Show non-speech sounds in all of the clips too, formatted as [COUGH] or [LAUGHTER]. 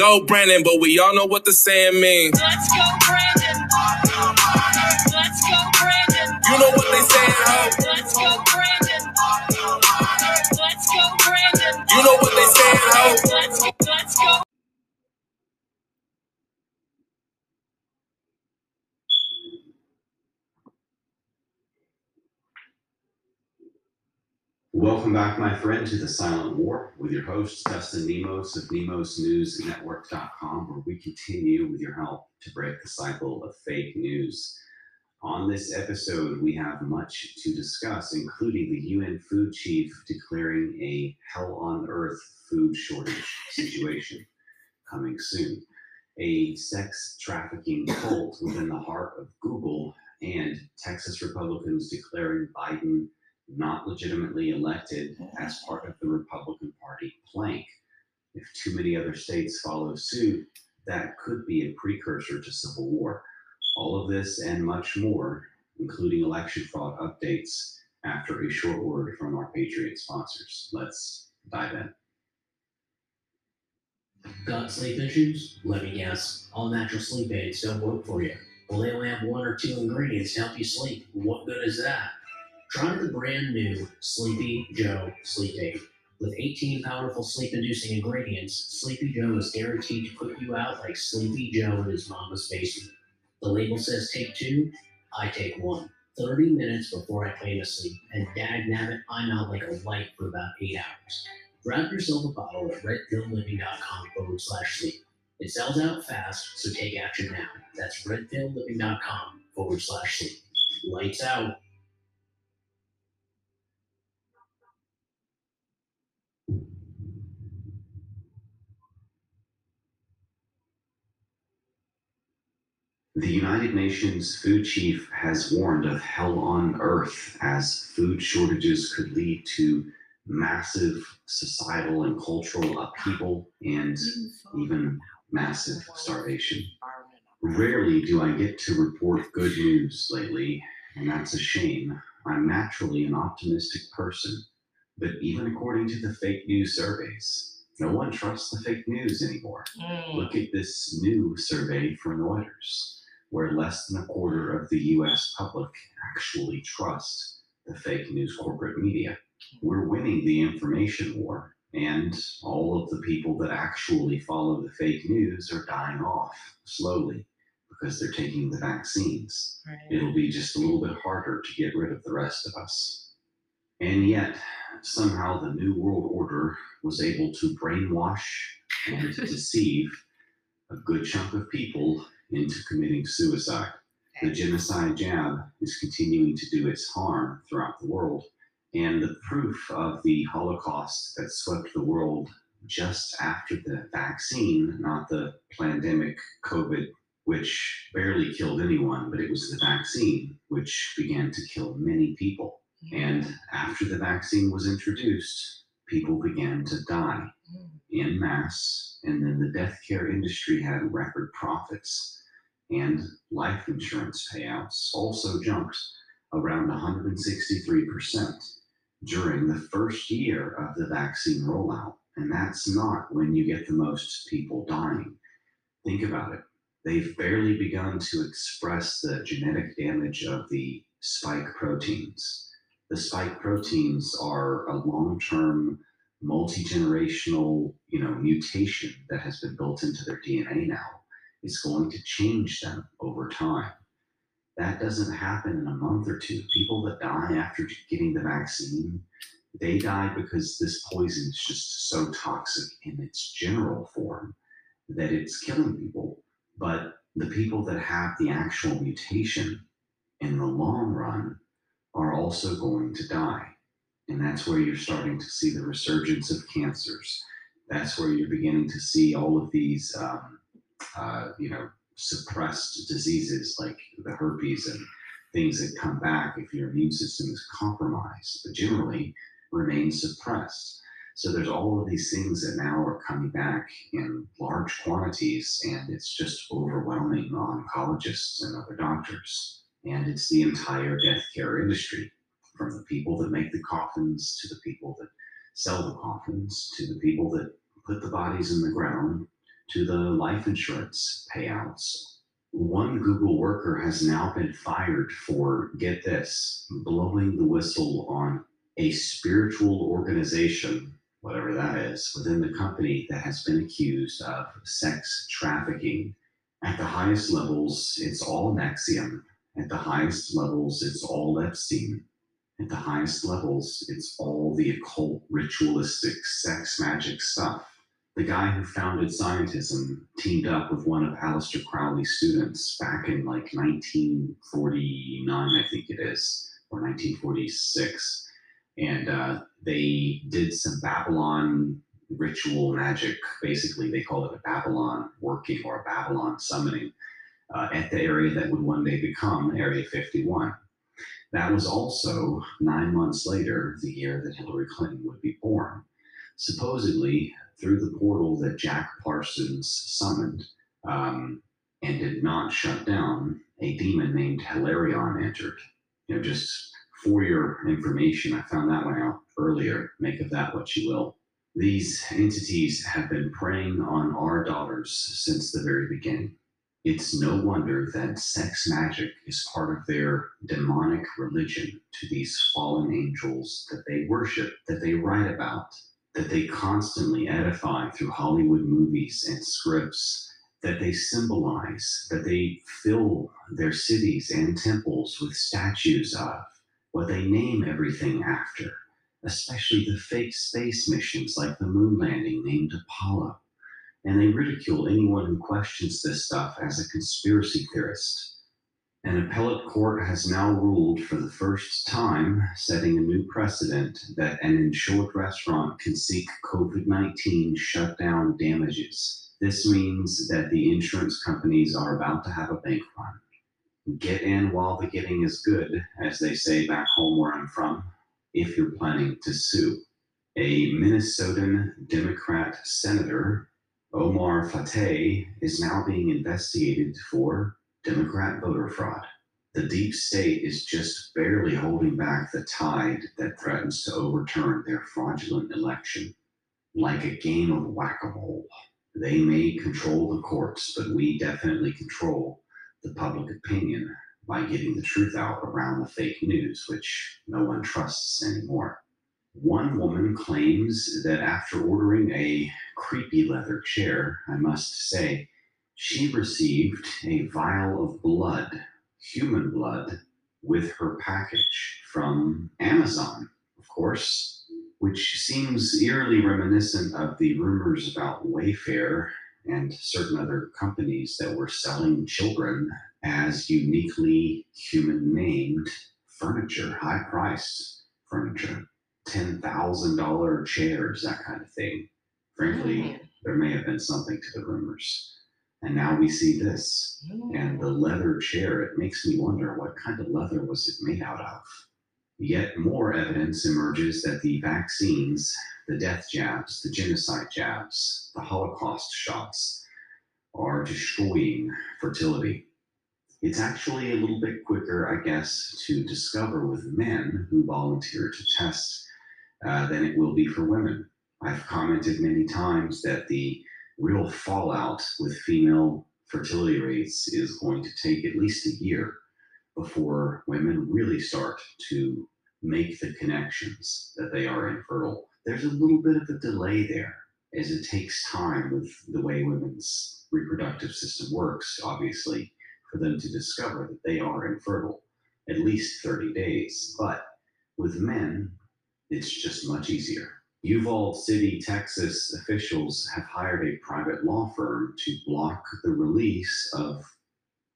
go, Brandon, but we all know what the saying means. Let's go, Brandon. Let's go, Brandon. You know what they saying, ho? Let's go, Brandon. Let's go, Brandon. You know what they saying, ho? Let's go, let's go. Welcome back, my friend, to the Silent War with your host, Dustin Nemos of NemosNewsNetwork.com, where we continue with your help to break the cycle of fake news. On this episode, we have much to discuss, including the UN food chief declaring a hell on earth food shortage situation coming soon, a sex trafficking cult within the heart of Google, and Texas Republicans declaring Biden not legitimately elected as part of the Republican Party plank. If too many other states follow suit, that could be a precursor to civil war. All of this and much more, including election fraud updates, after a short word from our Patriot sponsors. Let's dive in. Got sleep issues? Let me guess. All natural sleep aids don't work for you. Well, they only have one or two ingredients to help you sleep. What good is that? Try the brand new Sleepy Joe Sleep Aid. With 18 powerful sleep inducing ingredients, Sleepy Joe is guaranteed to put you out like Sleepy Joe in his mama's basement. The label says take two, I take one. 30 minutes before I plan to sleep, and dag nabbit, I'm out like a light for about 8 hours. Grab yourself a bottle at redpillliving.com forward slash sleep. It sells out fast, so take action now. That's redpillliving.com forward slash sleep. Lights out. The United Nations food chief has warned of hell on earth as food shortages could lead to massive societal and cultural upheaval and even massive starvation. Rarely do I get to report good news lately, and that's a shame. I'm naturally an optimistic person, but even according to the fake news surveys, no one trusts the fake news anymore. Mm. Look at this new survey from Reuters, where less than a quarter of the US public actually trust the fake news corporate media. We're winning the information war, and all of the people that actually follow the fake news are dying off slowly because they're taking the vaccines. It'll be just a little bit harder to get rid of the rest of us. And yet, somehow the New World Order was able to brainwash and [LAUGHS] deceive a good chunk of people into committing suicide. The genocide jab is continuing to do its harm throughout the world, and the proof of the Holocaust that swept the world just after the vaccine, not the pandemic COVID, which barely killed anyone, but it was the vaccine which began to kill many people. Mm-hmm. And after the vaccine was introduced, people began to die mm-hmm. in mass, and then the death care industry had record profits and life insurance payouts also jumped around 163% during the first year of the vaccine rollout. And that's not when you get the most people dying. Think about it. They've barely begun to express the genetic damage of the spike proteins. The spike proteins are a long term, multi generational you know, mutation that has been built into their DNA now is going to change them over time. That doesn't happen in a month or two. People that die after getting the vaccine, they die because this poison is just so toxic in its general form that it's killing people. But the people that have the actual mutation in the long run are also going to die. And that's where you're starting to see the resurgence of cancers. That's where you're beginning to see all of these um, uh, you know, suppressed diseases like the herpes and things that come back if your immune system is compromised, but generally remain suppressed. So there's all of these things that now are coming back in large quantities, and it's just overwhelming oncologists and other doctors. And it's the entire death care industry, from the people that make the coffins to the people that sell the coffins to the people that put the bodies in the ground to the life insurance payouts. One Google worker has now been fired for, get this, blowing the whistle on a spiritual organization, whatever that is, within the company that has been accused of sex trafficking. At the highest levels, it's all NXIVM. At the highest levels, it's all Epstein. At the highest levels, it's all the occult, ritualistic, sex magic stuff. The guy who founded scientism teamed up with one of Aleister Crowley's students back in like 1949, I think it is, or 1946. And uh, they did some Babylon ritual magic. Basically, they called it a Babylon working or a Babylon summoning uh, at the area that would one day become Area 51. That was also nine months later, the year that Hillary Clinton would be born. Supposedly, through the portal that Jack Parsons summoned um, and did not shut down, a demon named Hilarion entered. You know, just for your information, I found that one out earlier. Make of that what you will. These entities have been preying on our daughters since the very beginning. It's no wonder that sex magic is part of their demonic religion to these fallen angels that they worship, that they write about, that they constantly edify through Hollywood movies and scripts, that they symbolize, that they fill their cities and temples with statues of, what they name everything after, especially the fake space missions like the moon landing named Apollo. And they ridicule anyone who questions this stuff as a conspiracy theorist. An appellate court has now ruled for the first time, setting a new precedent that an insured restaurant can seek COVID 19 shutdown damages. This means that the insurance companies are about to have a bank run. Get in while the getting is good, as they say back home where I'm from, if you're planning to sue. A Minnesotan Democrat senator, Omar Fateh, is now being investigated for Democrat voter fraud. The deep state is just barely holding back the tide that threatens to overturn their fraudulent election. Like a game of whack a mole, they may control the courts, but we definitely control the public opinion by getting the truth out around the fake news, which no one trusts anymore. One woman claims that after ordering a creepy leather chair, I must say, she received a vial of blood, human blood, with her package from Amazon, of course, which seems eerily reminiscent of the rumors about Wayfair and certain other companies that were selling children as uniquely human named furniture, high priced furniture, $10,000 chairs, that kind of thing. Frankly, mm-hmm. there may have been something to the rumors. And now we see this. And the leather chair, it makes me wonder what kind of leather was it made out of? Yet more evidence emerges that the vaccines, the death jabs, the genocide jabs, the Holocaust shots are destroying fertility. It's actually a little bit quicker, I guess, to discover with men who volunteer to test uh, than it will be for women. I've commented many times that the real fallout with female fertility rates is going to take at least a year before women really start to make the connections that they are infertile. There's a little bit of a delay there as it takes time with the way women's reproductive system works, obviously, for them to discover that they are infertile, at least 30 days. But with men, it's just much easier. Uvalde City, Texas officials have hired a private law firm to block the release of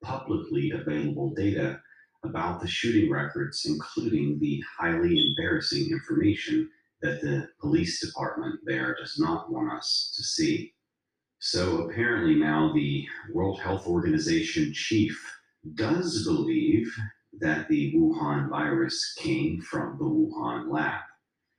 publicly available data about the shooting records, including the highly embarrassing information that the police department there does not want us to see. So apparently, now the World Health Organization chief does believe that the Wuhan virus came from the Wuhan lab.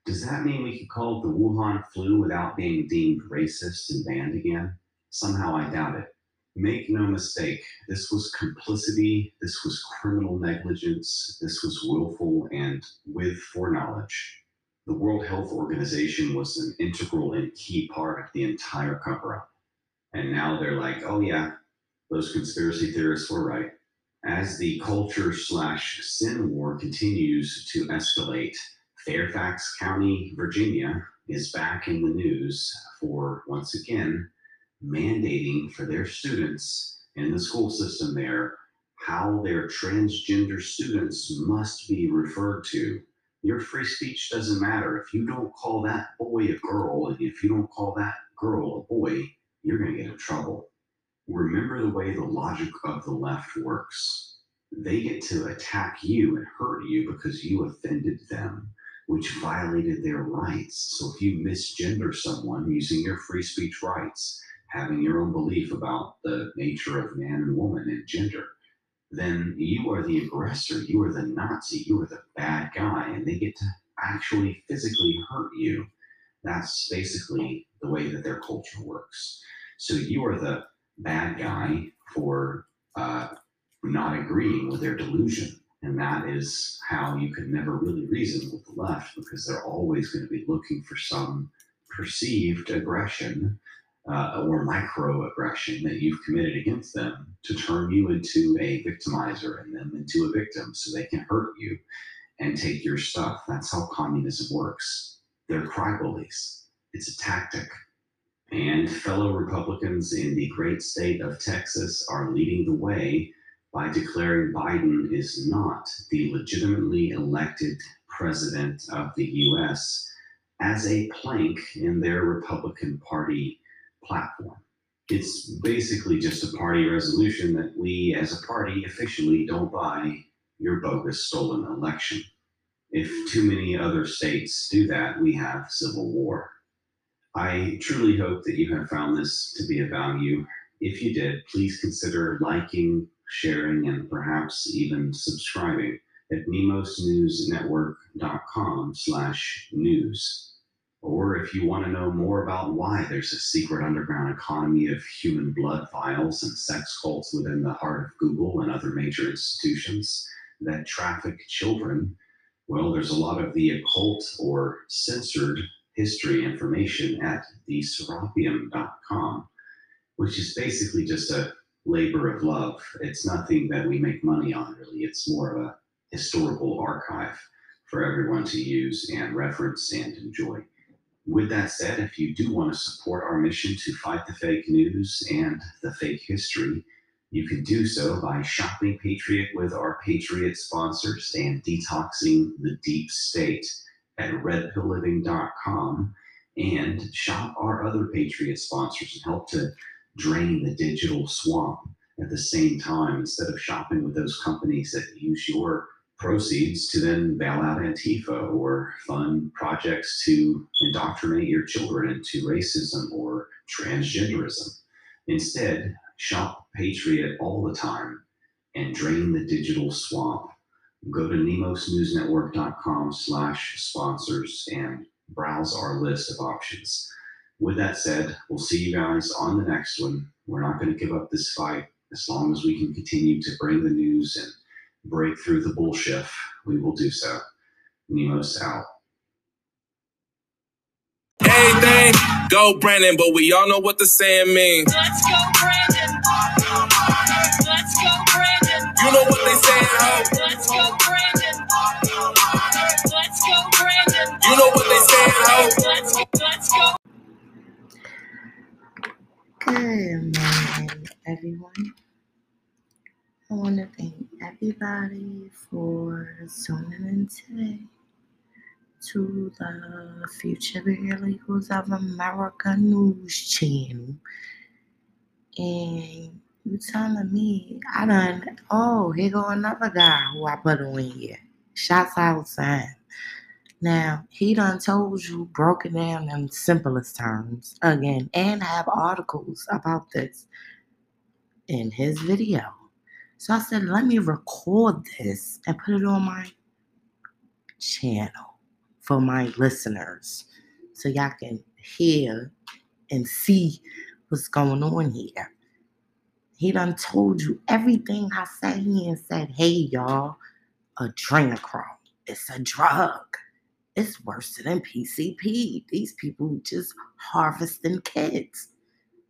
Does that mean we could call it the Wuhan flu without being deemed racist and banned again? Somehow I doubt it. Make no mistake, this was complicity, this was criminal negligence, this was willful and with foreknowledge. The World Health Organization was an integral and key part of the entire cover up. And now they're like, oh, yeah, those conspiracy theorists were right. As the culture slash sin war continues to escalate, Fairfax County, Virginia is back in the news for once again mandating for their students in the school system there how their transgender students must be referred to. Your free speech doesn't matter. If you don't call that boy a girl, and if you don't call that girl a boy, you're going to get in trouble. Remember the way the logic of the left works. They get to attack you and hurt you because you offended them, which violated their rights. So if you misgender someone using your free speech rights, having your own belief about the nature of man and woman and gender, then you are the aggressor. You are the Nazi. You are the bad guy. And they get to actually physically hurt you. That's basically the way that their culture works. So you are the bad guy for uh, not agreeing with their delusion. And that is how you can never really reason with the left because they're always going to be looking for some perceived aggression uh, or microaggression that you've committed against them to turn you into a victimizer and them into a victim so they can hurt you and take your stuff. That's how communism works. They're cry bullies. It's a tactic. And fellow Republicans in the great state of Texas are leading the way by declaring Biden is not the legitimately elected president of the US as a plank in their Republican Party platform. It's basically just a party resolution that we as a party officially don't buy your bogus stolen election. If too many other states do that, we have civil war. I truly hope that you have found this to be of value. If you did, please consider liking, sharing, and perhaps even subscribing at nemosnewsnetwork.com slash news. Or if you want to know more about why there's a secret underground economy of human blood vials and sex cults within the heart of Google and other major institutions that traffic children, well, there's a lot of the occult or censored history information at theserapium.com, which is basically just a labor of love. It's nothing that we make money on, really. It's more of a historical archive for everyone to use and reference and enjoy. With that said, if you do want to support our mission to fight the fake news and the fake history, you can do so by shopping Patriot with our Patriot sponsors and detoxing the deep state at redpillliving.com and shop our other Patriot sponsors and help to drain the digital swamp at the same time instead of shopping with those companies that use your proceeds to then bail out Antifa or fund projects to indoctrinate your children into racism or transgenderism. Instead, shop Patriot all the time and drain the digital swamp. Go to nemosnewsnetwork.com slash sponsors and browse our list of options. With that said, we'll see you guys on the next one. We're not going to give up this fight as long as we can continue to bring the news and break through the bullshit, we will do so. Nemos out. Anything, go Brandon, but we all know what the saying means. Let's go, Brandon. Let's go, Brandon. You know what they saying, ho. Let's go, Brandon. Let's go, Brandon. You know what they saying, ho. Let's go, let's go. Good morning, everyone. I want to thank everybody for tuning in today to the Future Paralegals of America news channel. And you telling me I done, oh, here go another guy who I put on here. Shots outside. Now, he done told you, broken down in simplest terms again, and have articles about this in his video. So I said, let me record this and put it on my channel for my listeners so y'all can hear and see what's going on here. He done told you everything I said here and said, hey, y'all, a adrenochrome. It's a drug. It's worse than PCP. These people just harvesting kids.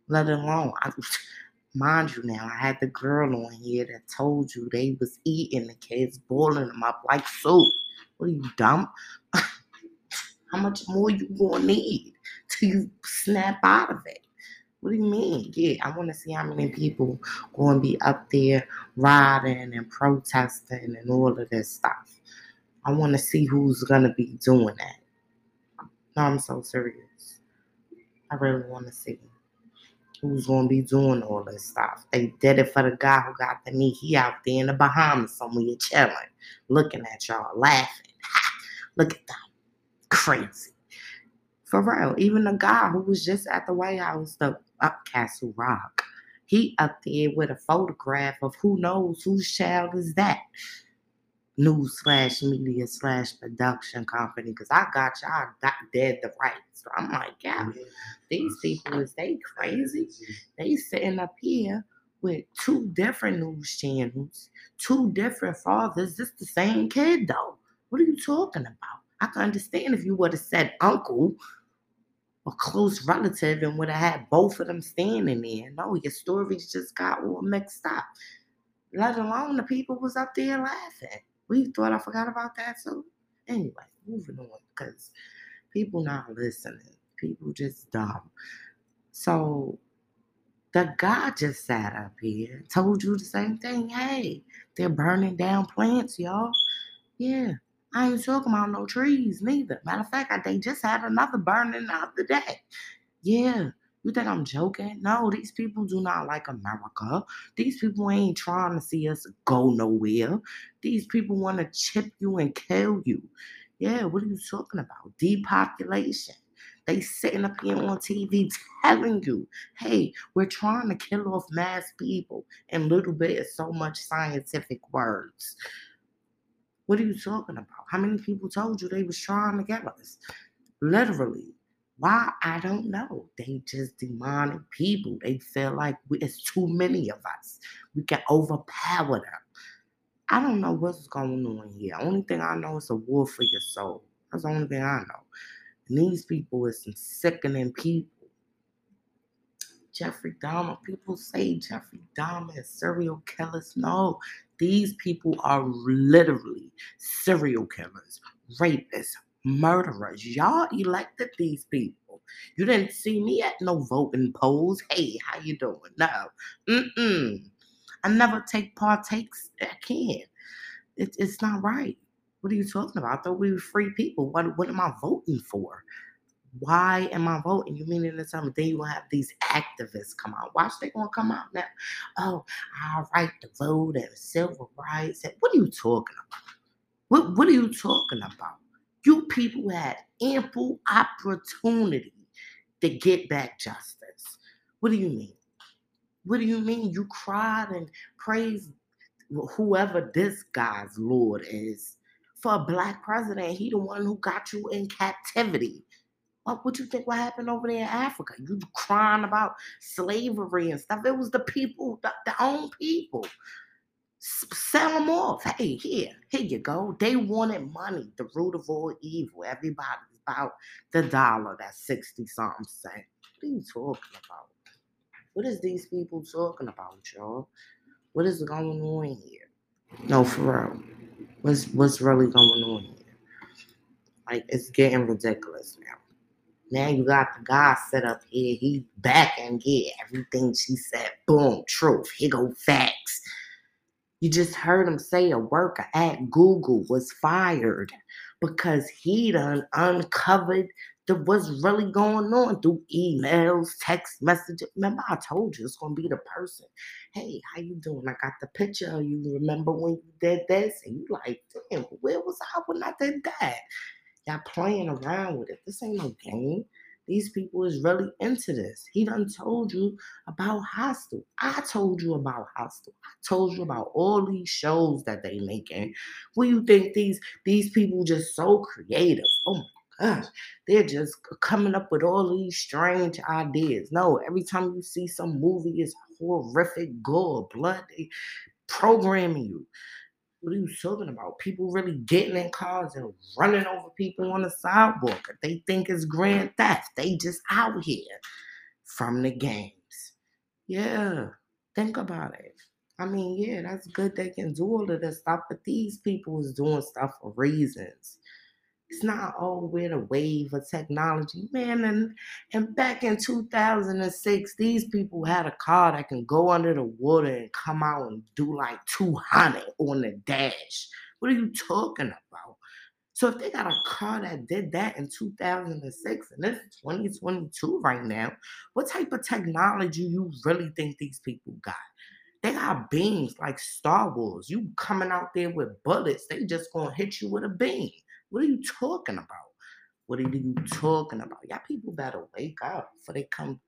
Let alone, I, [LAUGHS] mind you now, I had the girl on here that told you they was eating the kids, boiling them up like soup. What are you dumb? [LAUGHS] How much more you gonna need till you snap out of it? What do you mean? Yeah, I want to see how many people going to be up there riding and protesting and all of this stuff. I want to see who's going to be doing that. No, I'm so serious. I really want to see who's going to be doing all this stuff. They did it for the guy who got the knee. He out there in the Bahamas somewhere chilling, looking at y'all, laughing. [LAUGHS] Look at them. Crazy. For real. Even the guy who was just at the White House, the up Castle Rock. He up there with a photograph of who knows whose child is that. News slash media slash production company, because I got y'all dead the right. So I'm like, yeah, these people is they crazy. They sitting up here with two different news channels, two different fathers. This the same kid though. What are you talking about? I can understand if you would have said uncle a close relative and would have had both of them standing there. No, your stories just got all mixed up. Let alone the people was up there laughing. We thought I forgot about that too. Anyway, moving on because people not listening. People just dumb. So the guy just sat up here, told you the same thing. Hey, they're burning down plants, y'all. Yeah, I ain't talking about no trees neither. Matter of fact, I, they just had another burning out the other day. Yeah. You think I'm joking? No, these people do not like America. These people ain't trying to see us go nowhere. These people want to chip you and kill you. Yeah, what are you talking about? Depopulation. They sitting up here on TV telling you, hey, we're trying to kill off mass people. And little bit is so much scientific words. What are you talking about? How many people told you they was trying to get us? Literally. Why? I don't know. They just demonic people. They feel like we, it's too many of us. We can overpower them. I don't know what's going on here. Only thing I know is a war for your soul. That's the only thing I know. And these people is some sickening people. Jeffrey Dahmer. People say Jeffrey Dahmer is serial killers. No, these people are literally serial killers, rapists, murderers. Y'all elected these people. You didn't see me at no voting polls. Hey, how you doing? No. Mm-mm. I never take partakes. I can't. It, it's not right. What are you talking about? I thought we were free people. What, what am I voting for? Why am I voting? You mean in the summer? Then you will have these activists come out. Watch they gonna come out now. Oh, our right to vote and civil rights. What are you talking about? What what are you talking about? You people had ample opportunity to get back justice. What do you mean? What do you mean? You cried and praised whoever this guy's Lord is for a black president. He the one who got you in captivity. What would you think what happened over there in Africa? You crying about slavery and stuff. It was the people, the, the own people. Sell them off. Hey, here, here you go. They wanted money, the root of all evil. Everybody's about the dollar, that 60 something cent. What are you talking about? What is these people talking about, y'all? What is going on here? No, for real. What's what's really going on here? Like it's getting ridiculous now. Now you got the guy set up here. He back and get everything she said, boom, truth. Here go facts. You just heard him say a worker at Google was fired because he done uncovered the what's really going on through emails, text messages. Remember, I told you it's gonna be the person. Hey, how you doing? I got the picture. You remember when you did this? And you like, damn, where was I when I did that? Y'all playing around with it. This ain't no game. These people is really into this. He done told you about Hostel. I told you about Hostel. I told you about all these shows that they making. What you think these these people just so creative? Oh my gosh, they're just coming up with all these strange ideas. No, every time you see some movie, it's horrific, gore, blood. They programming you. What are you talking about? People really getting in cars and running over people on the sidewalk. They think it's grand theft. They just out here from the games. Yeah, think about it. I mean, yeah, that's good they can do all of this stuff, but these people is doing stuff for reasons. It's not all with a wave of technology, man. And and back in 2006, these people had a car that can go under the water and come out and do like 200 on the dash. What are you talking about? So if they got a car that did that in 2006 and it's 2022 right now, what type of technology you really think these people got? They got beams like Star Wars. You coming out there with bullets, they just gonna hit you with a beam. What are you talking about? What are you talking about? Y'all people better wake up before they come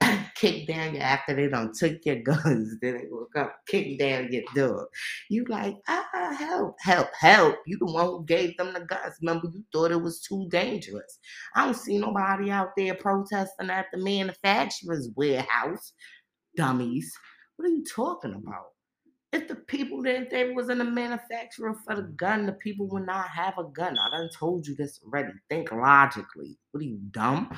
[COUGHS] kick down you after they done took your [LAUGHS] guns. Then they woke up, kick down your door. You like, ah, help, help, help. You the one who gave them the guns. Remember, you thought it was too dangerous. I don't see nobody out there protesting at the manufacturer's warehouse. Dummies. What are you talking about? If the people that they was in the manufacturer for the gun, the people would not have a gun. I done told you this already. Think logically. What are you dumb?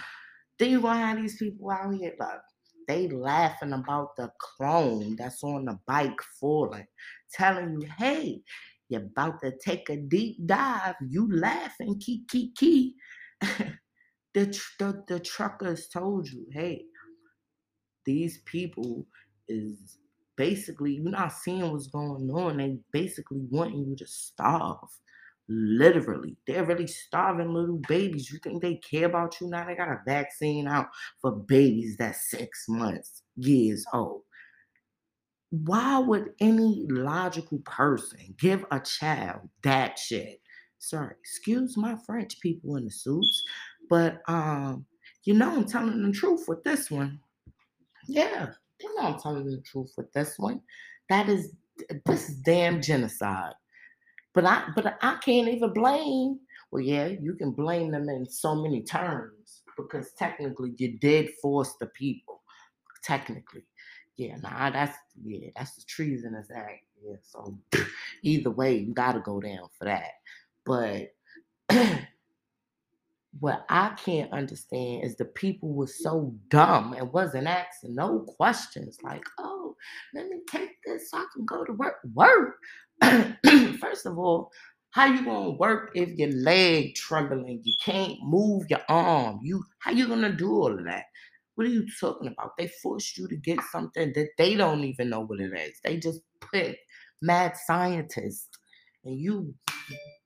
Then you gonna have these people out here like they laughing about the clone that's on the bike falling, telling you, hey, you're about to take a deep dive. You laughing, key, key, key. [LAUGHS] the, tr- the the truckers told you, hey, these people is basically you're not seeing what's going on. They basically wanting you to starve. Literally, they're really starving little babies. You think they care about you now? They got a vaccine out for babies that's six months, years old. Why would any logical person give a child that shit? Sorry, excuse my French people in the suits, but um, you know I'm telling the truth with this one. Yeah, you know I'm telling you the truth with this one. That is this is damn genocide. But I but I can't even blame. Well, yeah, you can blame them in so many terms because technically you did force the people. Technically. Yeah, nah, that's yeah, that's the treasonous act. Yeah, so [CLEARS THROAT] either way, you gotta go down for that. But [CLEARS THROAT] what I can't understand is the people were so dumb and wasn't asking no questions like, oh, let me take this so I can go to work. Work. [CLEARS THROAT] First of all, how you gonna work if your leg trembling? You can't move your arm. You how you gonna do all of that? What are you talking about? They forced you to get something that they don't even know what it is. They just put mad scientists and you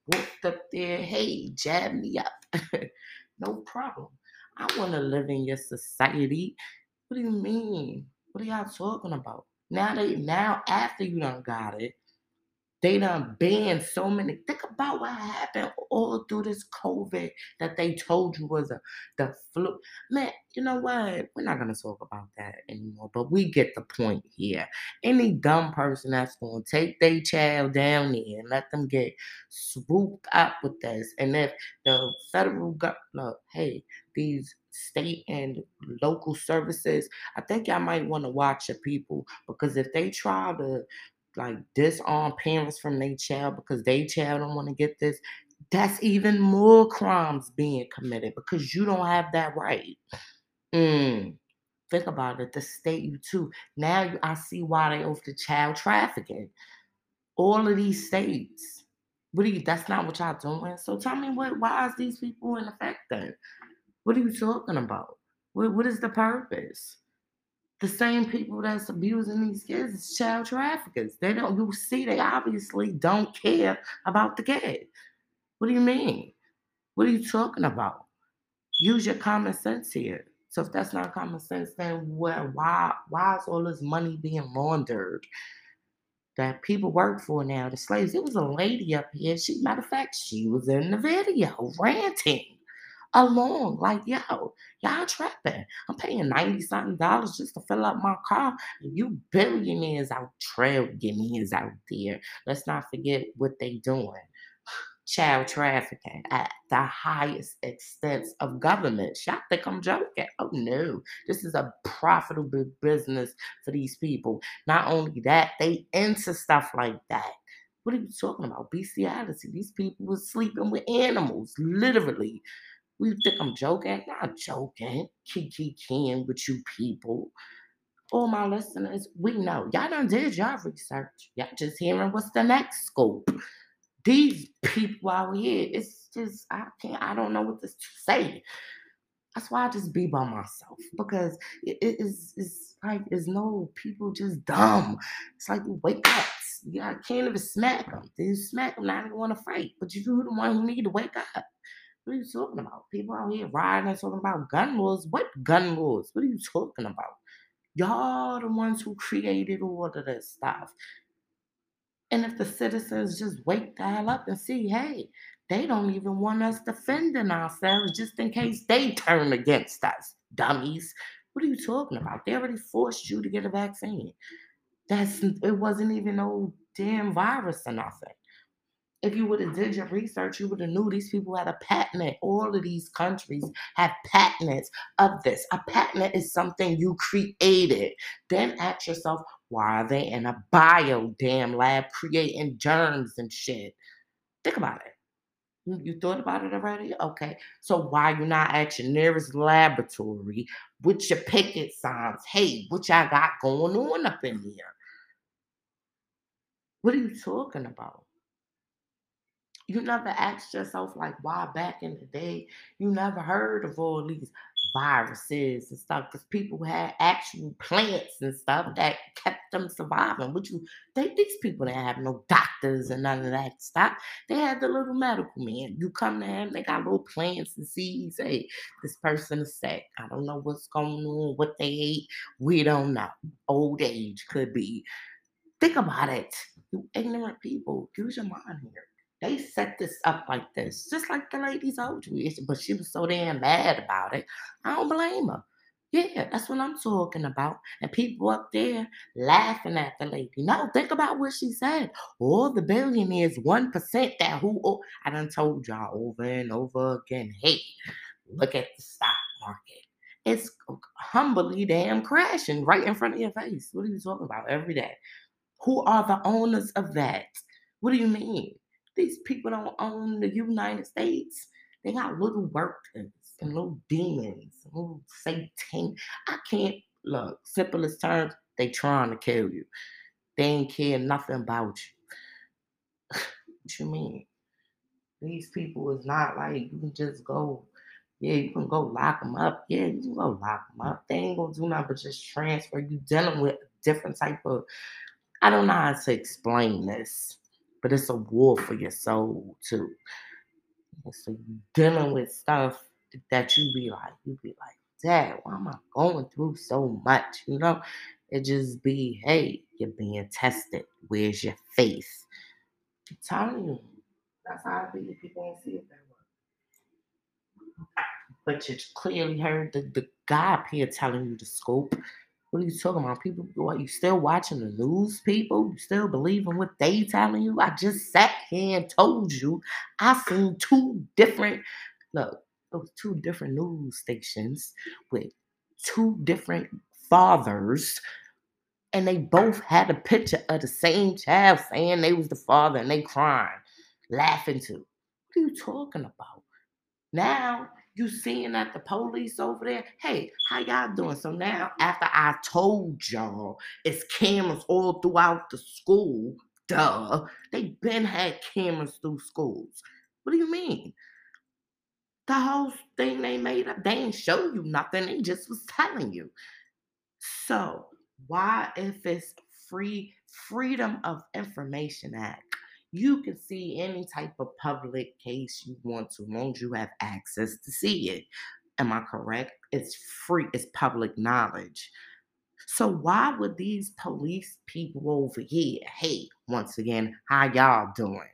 walked up there, hey, jab me up. [LAUGHS] no problem. I want to live in your society. What do you mean? What are y'all talking about? Now they now after you done got it, they done banned so many. Think about what happened all through this COVID that they told you was a the flu. Man, you know what? We're not gonna talk about that anymore. But we get the point here. Any dumb person that's gonna take their child down there and let them get swooped up with this, and if the federal government, hey, these state and local services, I think y'all might want to watch your people because if they try to like disarm parents from their child because they child don't want to get this, that's even more crimes being committed because you don't have that right. Mm. Think about it. The state you too. Now I see why they over to child trafficking. All of these states. What you? That's not what y'all doing. So tell me what? Why is these people in effect then? What are you talking about? What, what is the purpose? The same people that's abusing these kids is child traffickers. They don't, you see, they obviously don't care about the kid. What do you mean? What are you talking about? Use your common sense here. So if that's not common sense, then where, why, why is all this money being laundered that people work for now? The slaves. It was a lady up here. She, matter of fact, she was in the video ranting along. Like, yo, y'all trapping. I'm paying 90 something dollars just to fill up my car. You billionaires out, trillionaires out there. Let's not forget what they doing. [SIGHS] Child trafficking at the highest extent of government. Y'all think I'm joking? Oh no, this is a profitable business for these people. Not only that, they into stuff like that. What are you talking about? Bestiality. These people were sleeping with animals, literally. We think I'm joking? Not joking. Kiki Ken with you people. all my listeners, we know y'all done did your research. Y'all just hearing what's the next scoop. These people out here, it's just I can't. I don't know what to say. That's why I just be by myself because it is it's like there's no people just dumb. It's like you wake up. You I can't even smack them. You smack them, not even want to fight. But you the one who need to wake up. What are you talking about? People out here riding and talking about gun laws. What gun laws? What are you talking about? Y'all the ones who created all of this stuff. And if the citizens just wake the hell up and see, hey, they don't even want us defending ourselves just in case they turn against us, dummies. What are you talking about? They already forced you to get a vaccine. That's it wasn't even no damn virus or nothing. If you would have did your research, you would have knew these people had a patent. All of these countries have patents of this. A patent is something you created. Then ask yourself, why are they in a bio damn lab creating germs and shit? Think about it. You, thought about it already? Okay. So why you not at your nearest laboratory with your picket signs? Hey, what y'all got going on up in here? What are you talking about? You never asked yourself, like, why back in the day you never heard of all these viruses and stuff because people had actual plants and stuff that kept them surviving. Which you they these people didn't have no doctors and none of that stuff. They had the little medical man. You come to him, they got little plants and seeds. Hey, this person is sick. I don't know what's going on, what they ate. We don't know. Old age could be. Think about it. You ignorant people. Use your mind here they set this up like this, just like the lady told you. But she was so damn mad about it. I don't blame her. Yeah, that's what I'm talking about. And people up there laughing at the lady. No, think about what she said. All the billionaires, 1% that who, oh, I done told y'all over and over again. Hey, look at the stock market. It's humbly damn crashing right in front of your face. What are you talking about every day? Who are the owners of that? What do you mean? These people don't own the United States. They got little workers and little demons, little Satan. I can't look, simplest terms, they trying to kill you. They ain't care nothing about you. [LAUGHS] what you mean? These people is not like you can just go, yeah, you can go lock them up. Yeah, you can go lock them up. They ain't gonna do nothing but just transfer you dealing with different type of I don't know how to explain this but it's a war for your soul too. so dealing with stuff that you be like, you be like, Dad, why am I going through so much? You know, it just be, hey, you're being tested. Where's your faith? I'm telling you, that's how I be. People don't see it that way. But you clearly heard the, the guy up here telling you the scope. What are you talking about? People, what you still watching the news? People, you still believing what they telling you? I just sat here and told you I seen two different look, those two different news stations with two different fathers, and they both had a picture of the same child saying they was the father, and they crying, laughing too. What are you talking about? Now you seeing that the police over there, hey, how y'all doing? So now, after I told y'all it's cameras all throughout the school, duh, they been had cameras through schools. What do you mean? The whole thing they made up, they ain't show you nothing. They just was telling you. So why, if it's free Freedom of Information Act, you can see any type of public case you want to, as long as you have access to see it. Am I correct? It's free, it's public knowledge. So why would these police people over here, hey, once again, how y'all doing?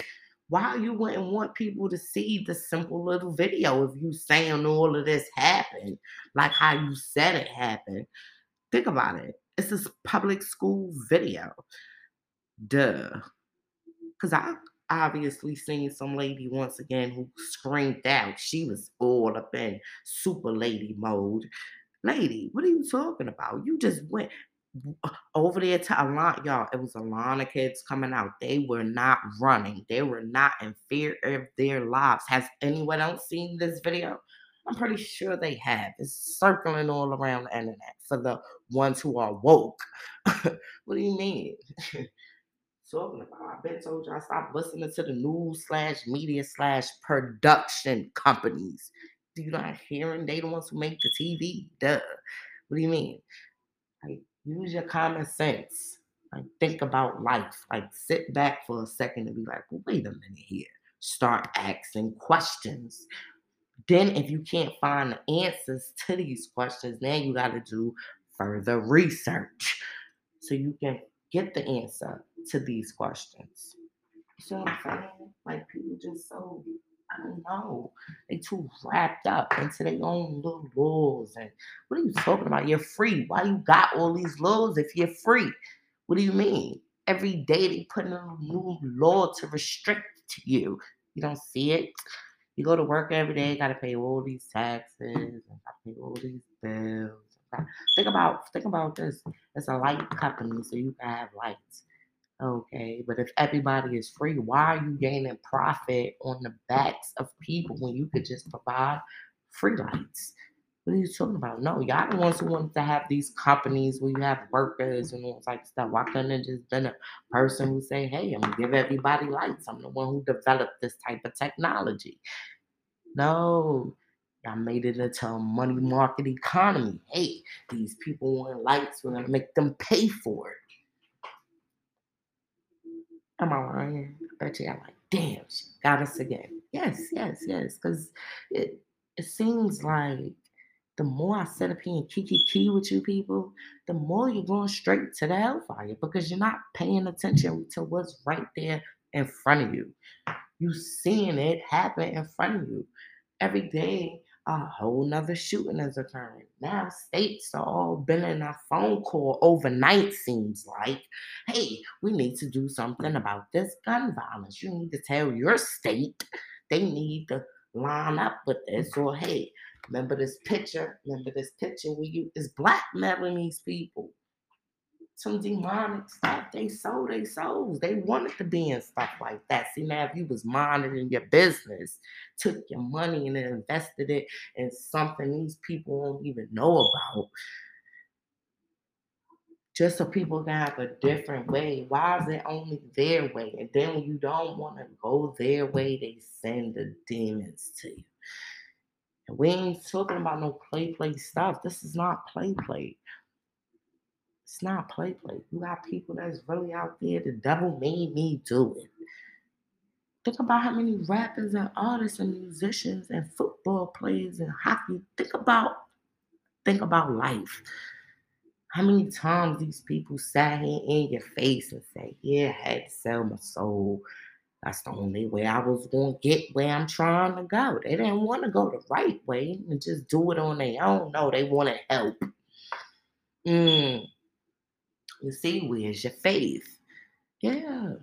Why you wouldn't want people to see the simple little video of you saying all of this happened, like how you said it happened? Think about it. It's this public school video. Duh. Because I obviously seen some lady once again who screamed out. She was all up in super lady mode. Lady, what are you talking about? You just went [LAUGHS] over there to a lot, y'all. It was a lot of kids coming out. They were not running. They were not in fear of their lives. Has anyone else seen this video? I'm pretty sure they have. It's circling all around the internet for the ones who are woke. [LAUGHS] what do you mean? [LAUGHS] Talking about, I've been told I stop listening to the news slash media slash production companies. Do you not hearing they the ones who make the TV? Duh. What do you mean? Like use your common sense. Like think about life. Like sit back for a second and be like, well, wait a minute here. Start asking questions. Then if you can't find the answers to these questions, then you got to do further research so you can get the answer to these questions. You see what I'm uh-huh. saying? Like people just so I don't know. They too wrapped up into their own little laws. And what are you talking about? You're free. Why you got all these laws if you're free? What do you mean? Every day they put in a new law to restrict you. You don't see it. You go to work every day, gotta pay all these taxes and gotta pay all these bills. Think about think about this. It's a light company, so you can have lights. Okay, but if everybody is free, why are you gaining profit on the backs of people when you could just provide free lights? What are you talking about? No, y'all the ones who wanted to have these companies where you have workers and all type of stuff. Why couldn't it just been a person who say, "Hey, I'm gonna give everybody lights. I'm the one who developed this type of technology." No, y'all made it into a money market economy. Hey, these people want lights. We're gonna make them pay for it. Am I lying? I bet you I'm like, damn, she got us again. Yes, yes, yes. Because it it seems like the more I sit up here and kiki key with you people, the more you're going straight to the hellfire because you're not paying attention to what's right there in front of you. You seeing it happen in front of you. Every day a whole nother shooting is occurring. Now states are all in a phone call overnight, seems like. Hey, we need to do something about this gun violence. You need to tell your state they need to line up with this. Or hey, remember this picture? Remember this picture where you is blackmailing these people some demonic stuff. They sold their souls. They wanted to be in stuff like that. See, now if you was monitoring your business, took your money and invested it in something these people won't even know about, just so people can have a different way. Why is it only their way? And then when you don't want to go their way, they send the demons to you. And we ain't talking about no play play stuff. This is not play play. It's not play play. You got people that's really out there. The devil made me do it. Think about how many rappers and artists and musicians and football players and hockey. Think about think about life. How many times these people sat here in your face and say, Yeah, I had to sell my soul. That's the only way I was going to get where I'm trying to go. They didn't want to go the right way and just do it on their own. No, they wanted help. Mm. You see, where's your faith? Yeah.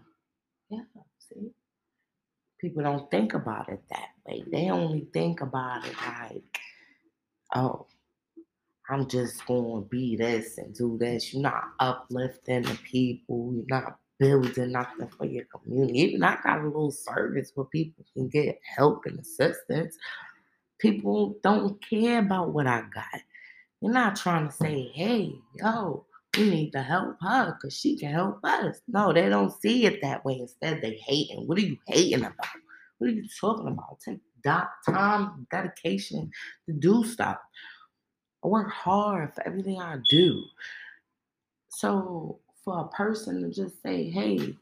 Yeah. See? People don't think about it that way. They only think about it like, oh, I'm just going to be this and do this. You're not uplifting the people. You're not building nothing for your community. Even I got a little service where people can get help and assistance. People don't care about what I got. You're not trying to say, hey, yo, we need to help her because she can help us. No, they don't see it that way. Instead, they hating. What are you hating about? What are you talking about? Take time, dedication to do stuff. I work hard for everything I do. So for a person to just say, hey,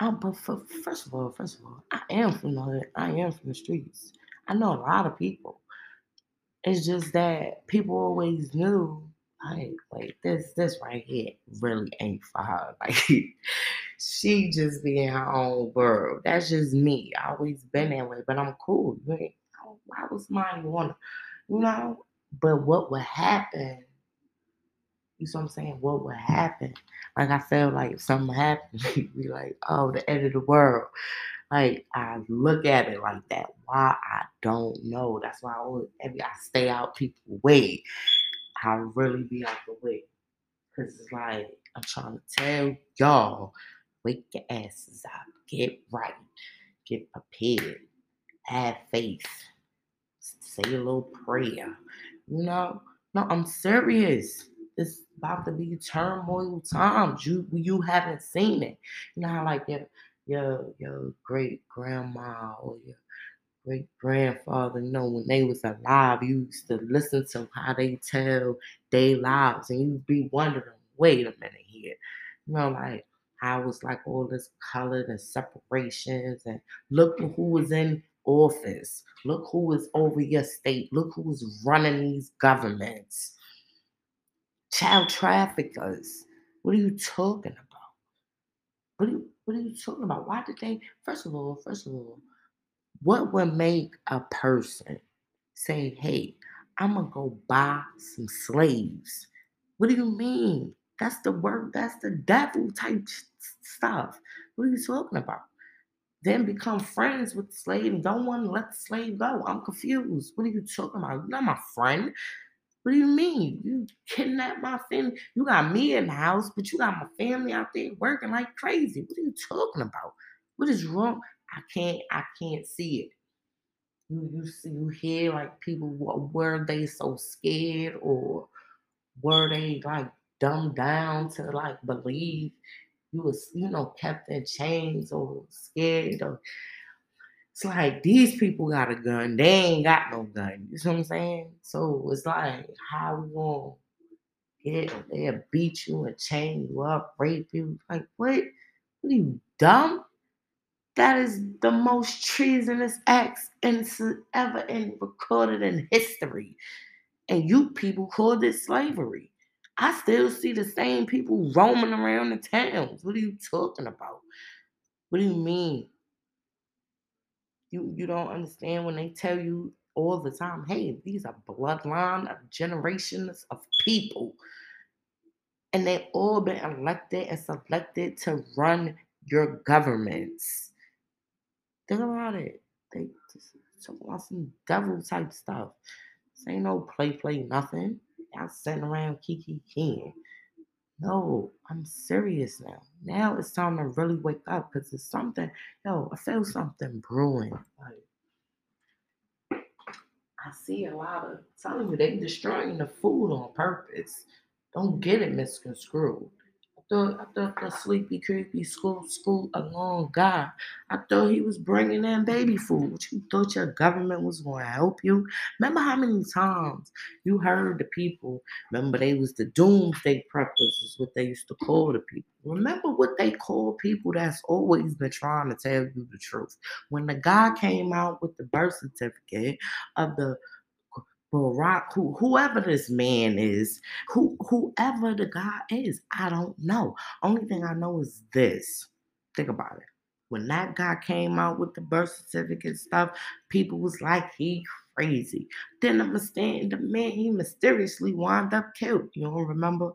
I'm but for, first of all, first of all, I am from the. I am from the streets. I know a lot of people. It's just that people always knew like, like this, this right here really ain't for her. [LAUGHS] Like, she just be in her own world. That's just me. I always been that way, but I'm cool. Like, why was mine wanna, you know? But what would happen? You see what I'm saying? What would happen? Like I felt like if something happened, [LAUGHS] be like, oh, the end of the world. Like I look at it like that. Why I don't know. That's why I always I stay out people way. I really be out the way. Cause it's like I'm trying to tell y'all, wake your asses up, get right, get prepared, have faith. say a little prayer. You know? No, I'm serious. It's about to be turmoil times. You you haven't seen it. You know how like your your your great grandma or your great grandfather, know, when they was alive, you used to listen to how they tell their lives and you'd be wondering, wait a minute here. You know, like how was like all this colored and separations and look who was in office. Look who is over your state. Look who's running these governments. Child traffickers. What are you talking about? What are you, what are you talking about? Why did they? First of all, first of all, what would make a person say, "Hey, I'm gonna go buy some slaves"? What do you mean? That's the word. That's the devil type stuff. What are you talking about? then become friends with the slave and don't want to let the slave go. I'm confused. What are you talking about? You're not my friend. What do you mean? You kidnapped my family. You got me in the house, but you got my family out there working like crazy. What are you talking about? What is wrong? I can't. I can't see it. You you see you hear like people were they so scared or were they like dumbed down to like believe you was, you know, kept in chains or scared or it's like these people got a gun, they ain't got no gun. You see what I'm saying? So it's like how we gonna get they'll beat you and chain you up, rape you. Like what? What are you dumb? That is the most treasonous acts in, ever in recorded in history. And you people call this slavery. I still see the same people roaming around the towns. What are you talking about? What do you mean? You you don't understand when they tell you all the time, hey, these are bloodline of generations of people. And they've all been elected and selected to run your governments. Think about it. They just talk about some devil type stuff. This ain't no play play nothing. Y'all sitting around Kiki King. No, I'm serious now. Now it's time to really wake up because it's something, yo, I feel something brewing. Like, I see a lot of telling you they destroying the food on purpose. Don't get it misconstrued thought I thought the sleepy, creepy school school alone guy. I thought he was bringing in baby food. You thought your government was going to help you. Remember how many times you heard the people? Remember they was the doomsday preppers is what they used to call the people. Remember what they call people that's always been trying to tell you the truth. When the guy came out with the birth certificate of the Barack, who, whoever this man is, who whoever the guy is, I don't know. Only thing I know is this. Think about it. When that guy came out with the birth certificate stuff, people was like, he crazy. Then understand the man he mysteriously wound up killed. You don't remember?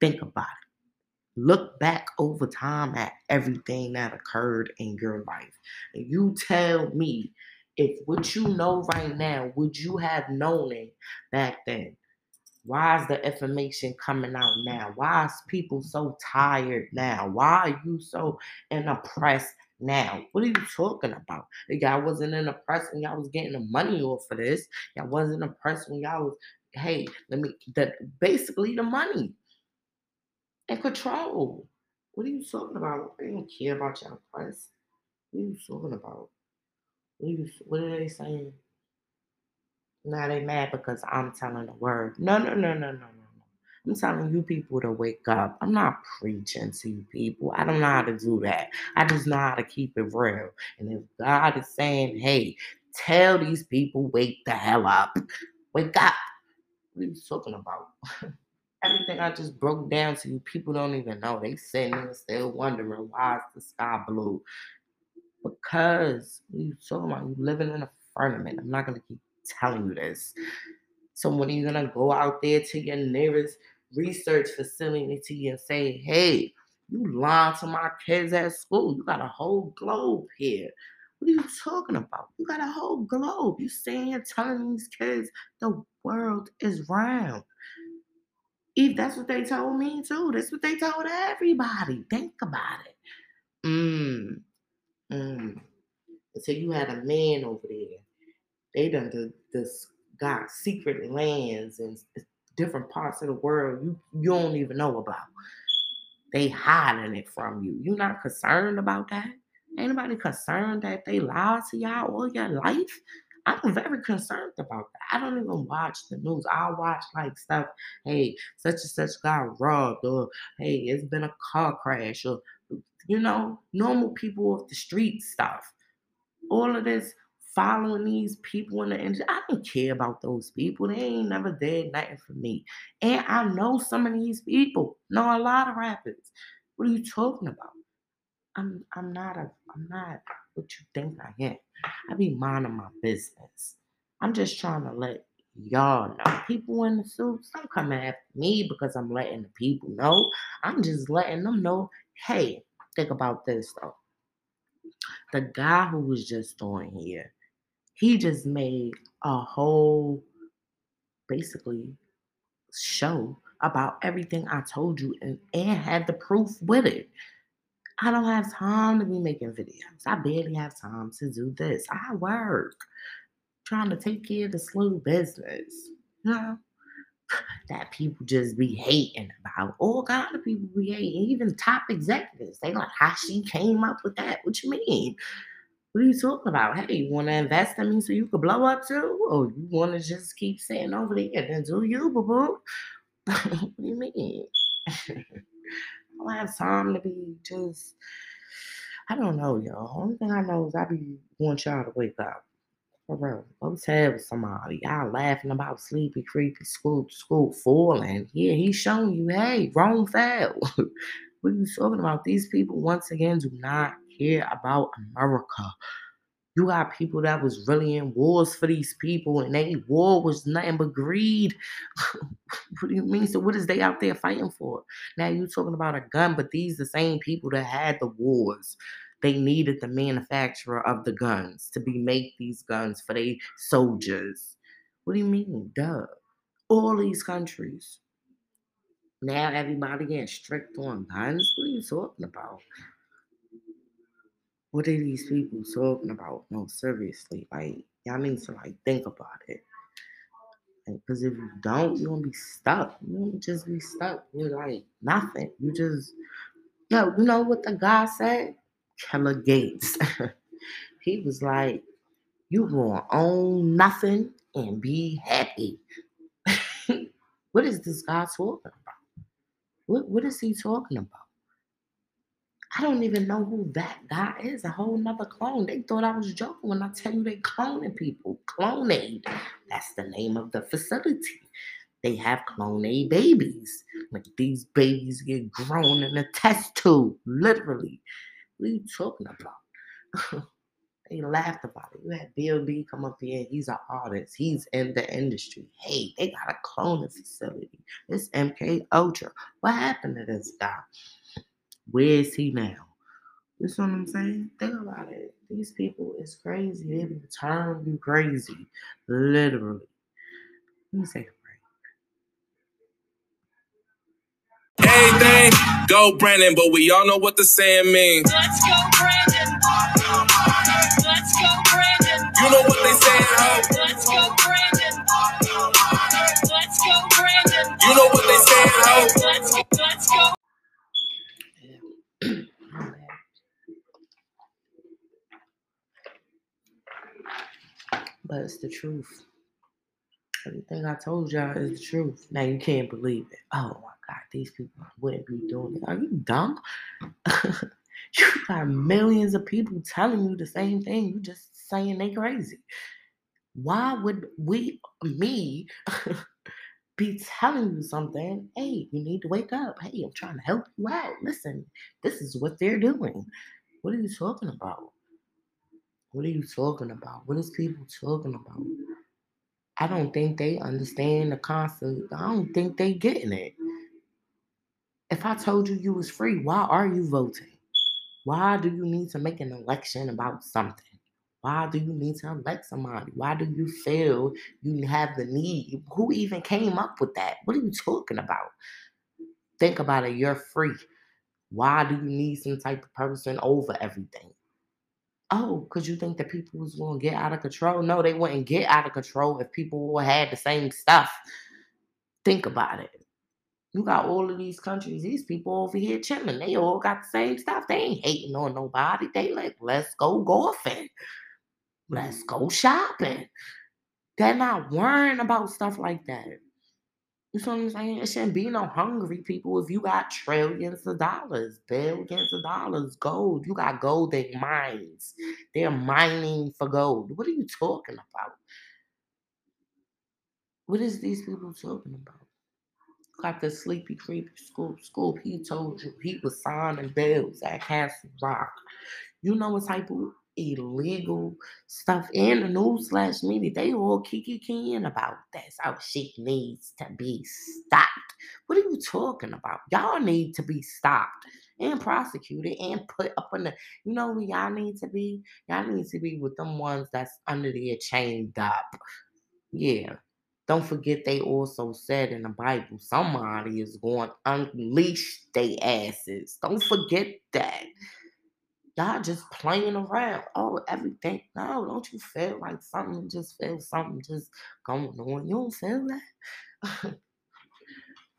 Think about it. Look back over time at everything that occurred in your life. And you tell me if what you know right now, would you have known it back then? Why is the information coming out now? Why is people so tired now? Why are you so in a press now? What are you talking about? Y'all wasn't in a press when y'all was getting the money off of this. Y'all wasn't press when y'all was, hey, let me the basically the money and control. What are you talking about? I don't care about y'all press. What are you talking about? What are they saying? Now they mad because I'm telling the word. No, no, no, no, no, no, no. I'm telling you people to wake up. I'm not preaching to you people. I don't know how to do that. I just know how to keep it real. And if God is saying, hey, tell these people, wake the hell up. Wake up. What are you talking about? [LAUGHS] Everything I just broke down to you, people don't even know. They sitting there still wondering why is the sky blue because you talking about you living in a firmament. I'm not gonna keep telling you this. So when are you gonna go out there to your nearest research facility and say, hey, you lied to my kids at school. You got a whole globe here. What are you talking about? You got a whole globe. You saying telling these kids the world is round. If that's what they told me too. That's what they told everybody. Think about it. Mm. Mm. So you had a man over there They done the this got secret lands and different parts of the world you you don't even know about. They hiding it from you. You not concerned about that? Anybody concerned that they lied to y'all all your life? I'm very concerned about that. I don't even watch the news. I watch like stuff, hey, such and such got robbed, or hey, it's been a car crash, or you know, normal people off the street stuff. All of this following these people in the industry. I don't care about those people. They ain't never did nothing for me. And I know some of these people, know a lot of rappers. What are you talking about? I'm I'm not a I'm not what you think I am. I be minding my business. I'm just trying to let y'all know. People in the suits, don't come after me because I'm letting the people know. I'm just letting them know, hey, think about this though. The guy who was just on here, he just made a whole basically show about everything I told you and, and had the proof with it. I don't have time to be making videos. I barely have time to do this. I work trying to take care of the slow business. You know? That people just be hating about. All kind of people be hating, even top executives. They like how she came up with that. What you mean? What are you talking about? Hey, you want to invest in me so you could blow up too? Or you want to just keep sitting over there and then do you, boo boo? [LAUGHS] what do you mean? I [LAUGHS] don't have time to be just. I don't know, y'all. Only thing I know is I be want y'all to wake up. For real. Go tell somebody. Y'all laughing about sleepy, creepy, school, school falling. Yeah, he's showing you, hey, wrong fell. [LAUGHS] what are you talking about? These people, once again, do not care about America. You got people that was really in wars for these people, and they war was nothing but greed. [LAUGHS] what do you mean? So what is they out there fighting for? Now you talking about a gun, but these the same people that had the wars. They needed the manufacturer of the guns to be make these guns for their soldiers. What do you mean? Duh. All these countries. Now everybody getting strict on guns. What are you talking about? What are these people talking about? No, seriously. Like, y'all need to like think about it. Because if you don't, you're gonna be stuck. You're gonna just be stuck You're like nothing. You just yo, you know what the guy said? Killer Gates. [LAUGHS] he was like, you gonna own nothing and be happy. [LAUGHS] what is this guy talking about? What what is he talking about? I don't even know who that guy is. A whole nother clone. They thought I was joking when I tell you they cloning people. Clone Clonaid. That's the name of the facility. They have clone Clonaid babies. Like these babies get grown in a test tube, literally. What are you talking about? [LAUGHS] they laughed about it. You had Bill B come up here. He's an artist. He's in the industry. Hey, they got a cloning facility. It's MK Ultra. What happened to this guy? Where is he now? You see what I'm saying? Think about it. These people is crazy. They be turn you crazy. Literally. Let me take a break. Anything, go Brandon, but we all know what the saying means. Let's go, Brandon. Let's go, Brandon. You know what they saying, ho? Let's go, Brandon. Let's go, Brandon. You know what they saying, ho? Let's go, let's go. But it's the truth. Everything I told y'all is the truth. Now you can't believe it. Oh my God, these people wouldn't be doing it. Mm-hmm. Are you dumb? [LAUGHS] you got millions of people telling you the same thing. You just saying they crazy. Why would we, me, [LAUGHS] be telling you something? Hey, you need to wake up. Hey, I'm trying to help you out. Listen, this is what they're doing. What are you talking about? What are you talking about? What is people talking about? I don't think they understand the concept. I don't think they getting it. If I told you you was free, why are you voting? Why do you need to make an election about something? Why do you need to elect somebody? Why do you feel you have the need? Who even came up with that? What are you talking about? Think about it. You're free. Why do you need some type of person over everything? Oh, because you think that people was going to get out of control? No, they wouldn't get out of control if people had the same stuff. Think about it. You got all of these countries, these people over here chilling. They all got the same stuff. They ain't hating on nobody. They like, let's go golfing. Let's go shopping. They're not worrying about stuff like that. You know what I'm saying? It shouldn't be no hungry people if you got trillions of dollars, billions of dollars, gold. You got golden mines. They're mining for gold. What are you talking about? What is these people talking about? Got the sleepy creepy school school. He told you he was signing bills at Castle Rock. You know what type of illegal stuff in the news slash media. They all kiki keying about that. So oh, shit needs to be stopped. What are you talking about? Y'all need to be stopped and prosecuted and put up in the you know y'all need to be? Y'all need to be with them ones that's under there chained up. Yeah. Don't forget they also said in the Bible somebody is going to unleash they asses. Don't forget that. Y'all just playing around. Oh, everything. No, don't you feel like something just feel something just going on? You don't feel that? [LAUGHS]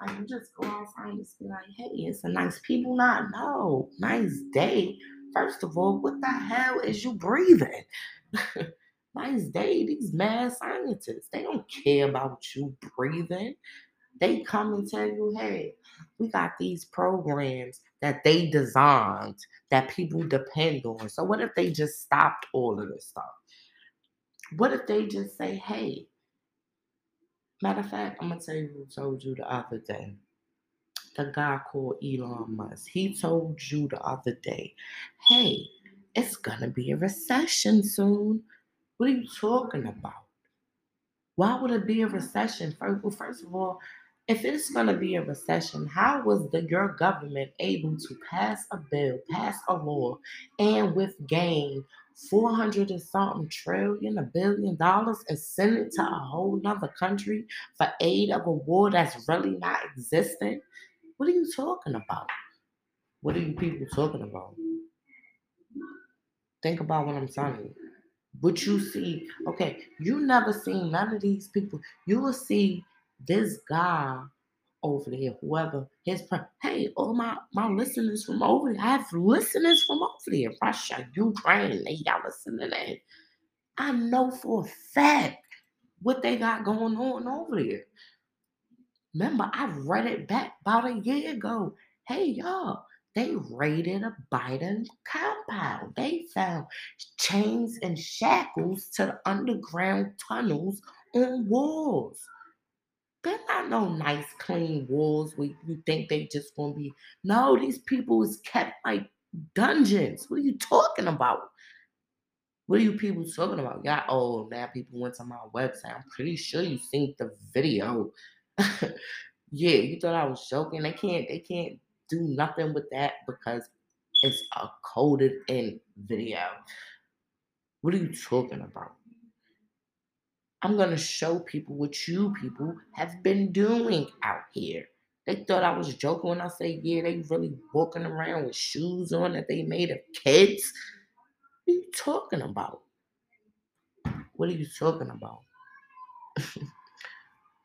like you just go outside and just be like, hey, it's a nice people not no. Nice day. First of all, what the hell is you breathing? [LAUGHS] nice day. These mad scientists, they don't care about you breathing. They come and tell you, hey, we got these programs that they designed that people depend on. So what if they just stopped all of this stuff? What if they just say, hey, matter of fact, I'm gonna tell you who told you the other day. The guy called Elon Musk. He told you the other day, hey, it's gonna be a recession soon. What are you talking about? Why would it be a recession? First, well, first of all, if it's going to be a recession, how was the, your government able to pass a bill, pass a law, and with gain 400 and something trillion, a billion dollars, and send it to a whole nother country for aid of a war that's really not existing? What are you talking about? What are you people talking about? Think about what I'm telling you. What you see, okay, you never seen none of these people. You will see this guy over there, whoever his hey, all my my listeners from over there, I have listeners from over there, Russia, Ukraine, they y'all listening in. I know for a fact what they got going on over there. Remember, I read it back about a year ago. Hey, y'all, they raided a Biden compound. They found chains and shackles to the underground tunnels on walls. They're not no nice, clean walls where you think they just gonna be. No, these people is kept like dungeons. What are you talking about? What are you people talking about? Yeah, oh, now people went to my website. I'm pretty sure you seen the video. [LAUGHS] yeah, you thought I was joking. They can't, they can't do nothing with that because it's a coded in video. What are you talking about? I'm going to show people what you people have been doing out here. They thought I was joking when I say, yeah, they really walking around with shoes on that they made of kids. What are you talking about? What are you talking about? [LAUGHS]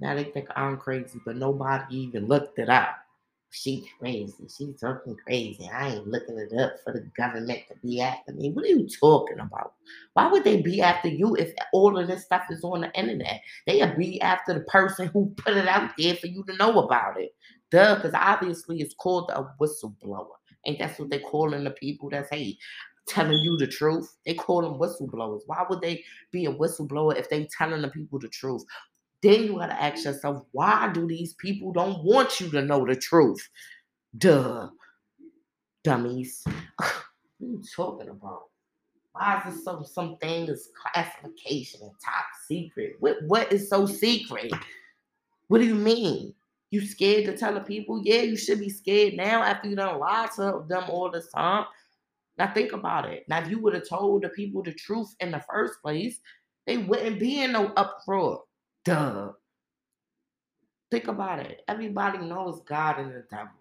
now they think I'm crazy, but nobody even looked it up. She crazy. She's talking crazy. I ain't looking it up for the government to be after me. What are you talking about? Why would they be after you if all of this stuff is on the internet? They'll be after the person who put it out there for you to know about it. Duh, because obviously it's called a whistleblower. Ain't that's what they calling the people that's hey telling you the truth? They call them whistleblowers. Why would they be a whistleblower if they telling the people the truth? Then you gotta ask yourself, why do these people don't want you to know the truth? Duh. Dummies. [LAUGHS] what are you talking about? Why is this so something is classification and top secret? What what is so secret? What do you mean? You scared to tell the people? Yeah, you should be scared now after you done lied to them all the time. Now think about it. Now, if you would have told the people the truth in the first place, they wouldn't be in no uproar. Duh. Think about it. Everybody knows God and the devil.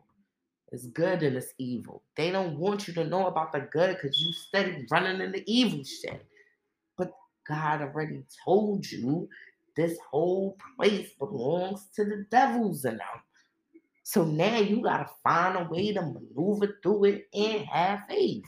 It's good and it's evil. They don't want you to know about the good because you steady running in the evil shit. But God already told you this whole place belongs to the devils and them. So now you gotta find a way to maneuver through it and have faith.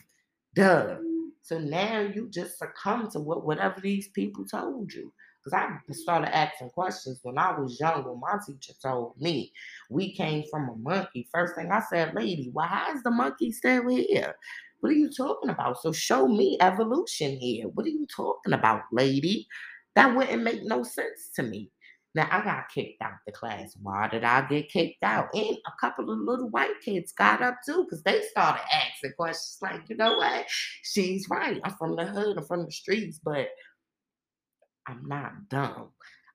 Duh. So now you just succumb to what whatever these people told you. Because I started asking questions when I was young, when my teacher told me we came from a monkey. First thing I said, lady, why is the monkey still here? What are you talking about? So show me evolution here. What are you talking about, lady? That wouldn't make no sense to me. Now I got kicked out the class. Why did I get kicked out? And a couple of little white kids got up too because they started asking questions like, you know what? She's right. I'm from the hood. I'm from the streets, but I'm not dumb.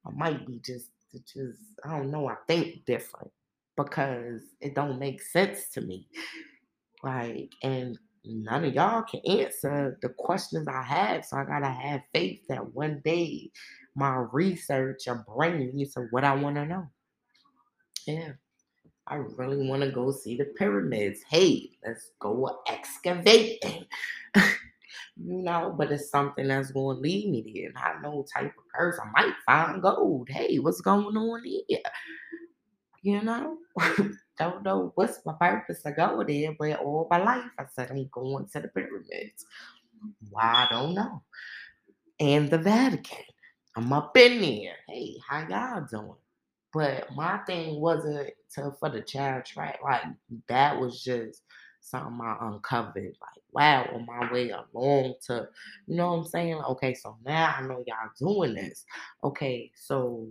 I might be just just I don't know. I think different because it don't make sense to me. Like and none of y'all can answer the questions I have. So I gotta have faith that one day my research will bring me to what I want to know. Yeah. I really want to go see the pyramids. Hey, let's go excavating. [LAUGHS] you know, but it's something that's going to lead me there. I know type of person. I might find gold. Hey, what's going on here? You know, [LAUGHS] don't know what's my purpose to go there, but all my life I said I'm going to the pyramids. Why I don't know. And the Vatican. I'm up in there. Hey, how y'all doing? But my thing wasn't to for the child track. Like that was just something I uncovered. Like, wow, on my way along to, you know what I'm saying? Okay, so now I know y'all doing this. Okay, so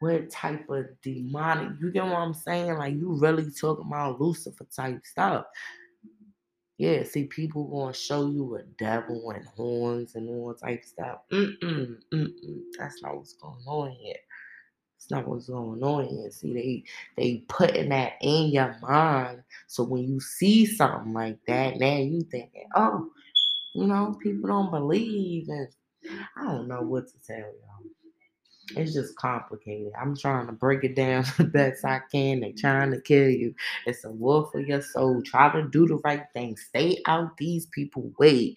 what type of demonic, you get what I'm saying? Like, you really talking about Lucifer type stuff. Yeah, see, people gonna show you a devil and horns and all type stuff. Mm-mm, mm-mm. That's not what's going on here. Not what's going on here. See, they they putting that in your mind. So when you see something like that, now you thinking, oh, you know, people don't believe, and I don't know what to tell y'all. It's just complicated. I'm trying to break it down [LAUGHS] the best I can. They're trying to kill you. It's a war for your soul. Try to do the right thing. Stay out these people' way.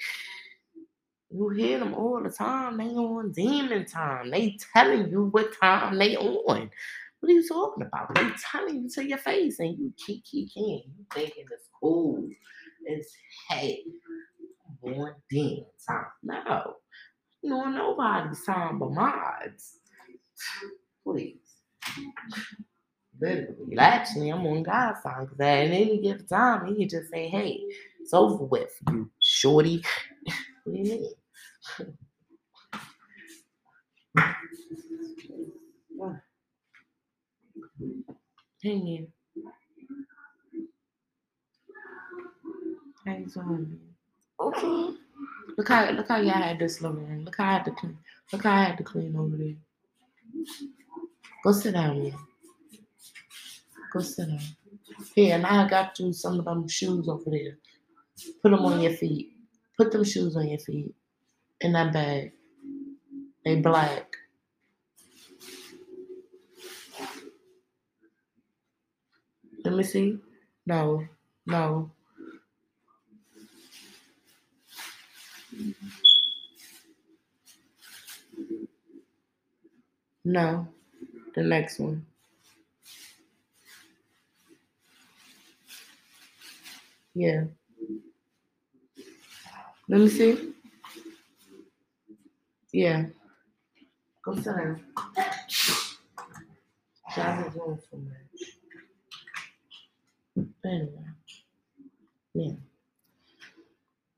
You hear them all the time. They on demon time. They telling you what time they on. What are you talking about? They telling you to your face and you keep keep. You thinking it's cool. It's hey, on demon time. No. You know nobody's time but mods. Please. Literally. Actually, I'm on God's side because at any given time, he can just say, hey, it's over with, you shorty. [LAUGHS] what do you mean? Hang in. How you doing? Okay. Look how look how y'all had this living Look how I had to clean. Look how I had to clean over there. Go sit down, here. Go sit down. Here, and I got you some of them shoes over there. Put them on your feet. Put them shoes on your feet. In that bag. They black. Let me see. No, no. No, the next one. Yeah. Let me see. Yeah. Go sit down. That is doing for me. Anyway. Yeah.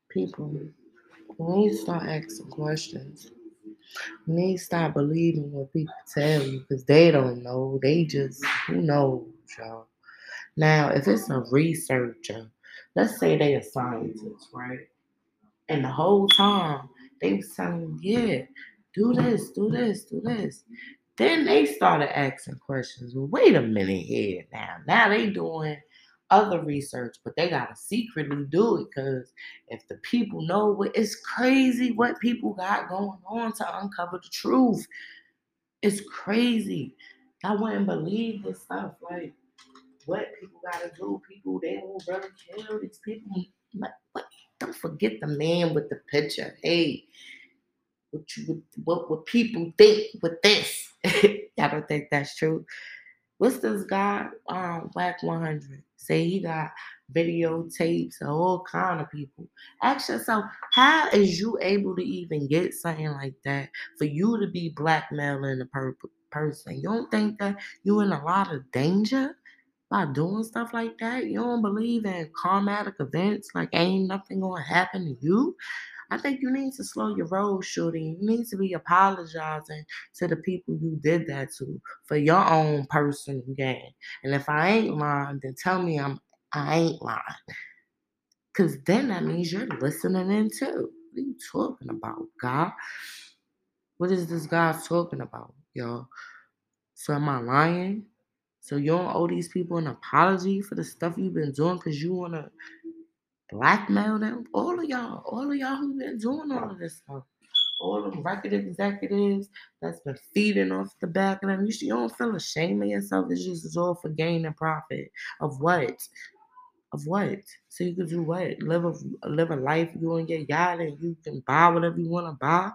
People, when you start asking questions, to stop believing what people tell you because they don't know. They just, who knows, y'all. Now, if it's a researcher, let's say they a scientist, right? And the whole time they was telling you, yeah, do this, do this, do this. Then they started asking questions. Well, wait a minute here now. Now they doing other research, but they gotta secretly do it because if the people know what it's crazy what people got going on to uncover the truth. It's crazy. I wouldn't believe this stuff. Like what people gotta do. People they won't really kill these people. But what? Don't forget the man with the picture. Hey, what you what what people think with this? [LAUGHS] I don't think that's true. What's this guy? Um, Wack 100 say he got videotapes of all kind of people. Ask yourself, how is you able to even get something like that for you to be blackmailing a per- person? You don't think that you're in a lot of danger by doing stuff like that? You don't believe in karmatic events like ain't nothing gonna happen to you? I think you need to slow your roll, shooting. You need to be apologizing to the people you did that to for your own personal gain. And if I ain't lying, then tell me I'm I ain't lying. Cause then that means you're listening in too. What are you talking about, God? What is this guy talking about, y'all? So am I lying? So you don't owe these people an apology for the stuff you've been doing because you wanna blackmail them? All of y'all, all of y'all who've been doing all of this stuff. All the record executives that's been feeding off the back of them. You, you don't feel ashamed of yourself. It's just it's all for gain and profit. Of what? Of what? So you can do what? Live a live a life. You and your yacht, and you can buy whatever you want to buy.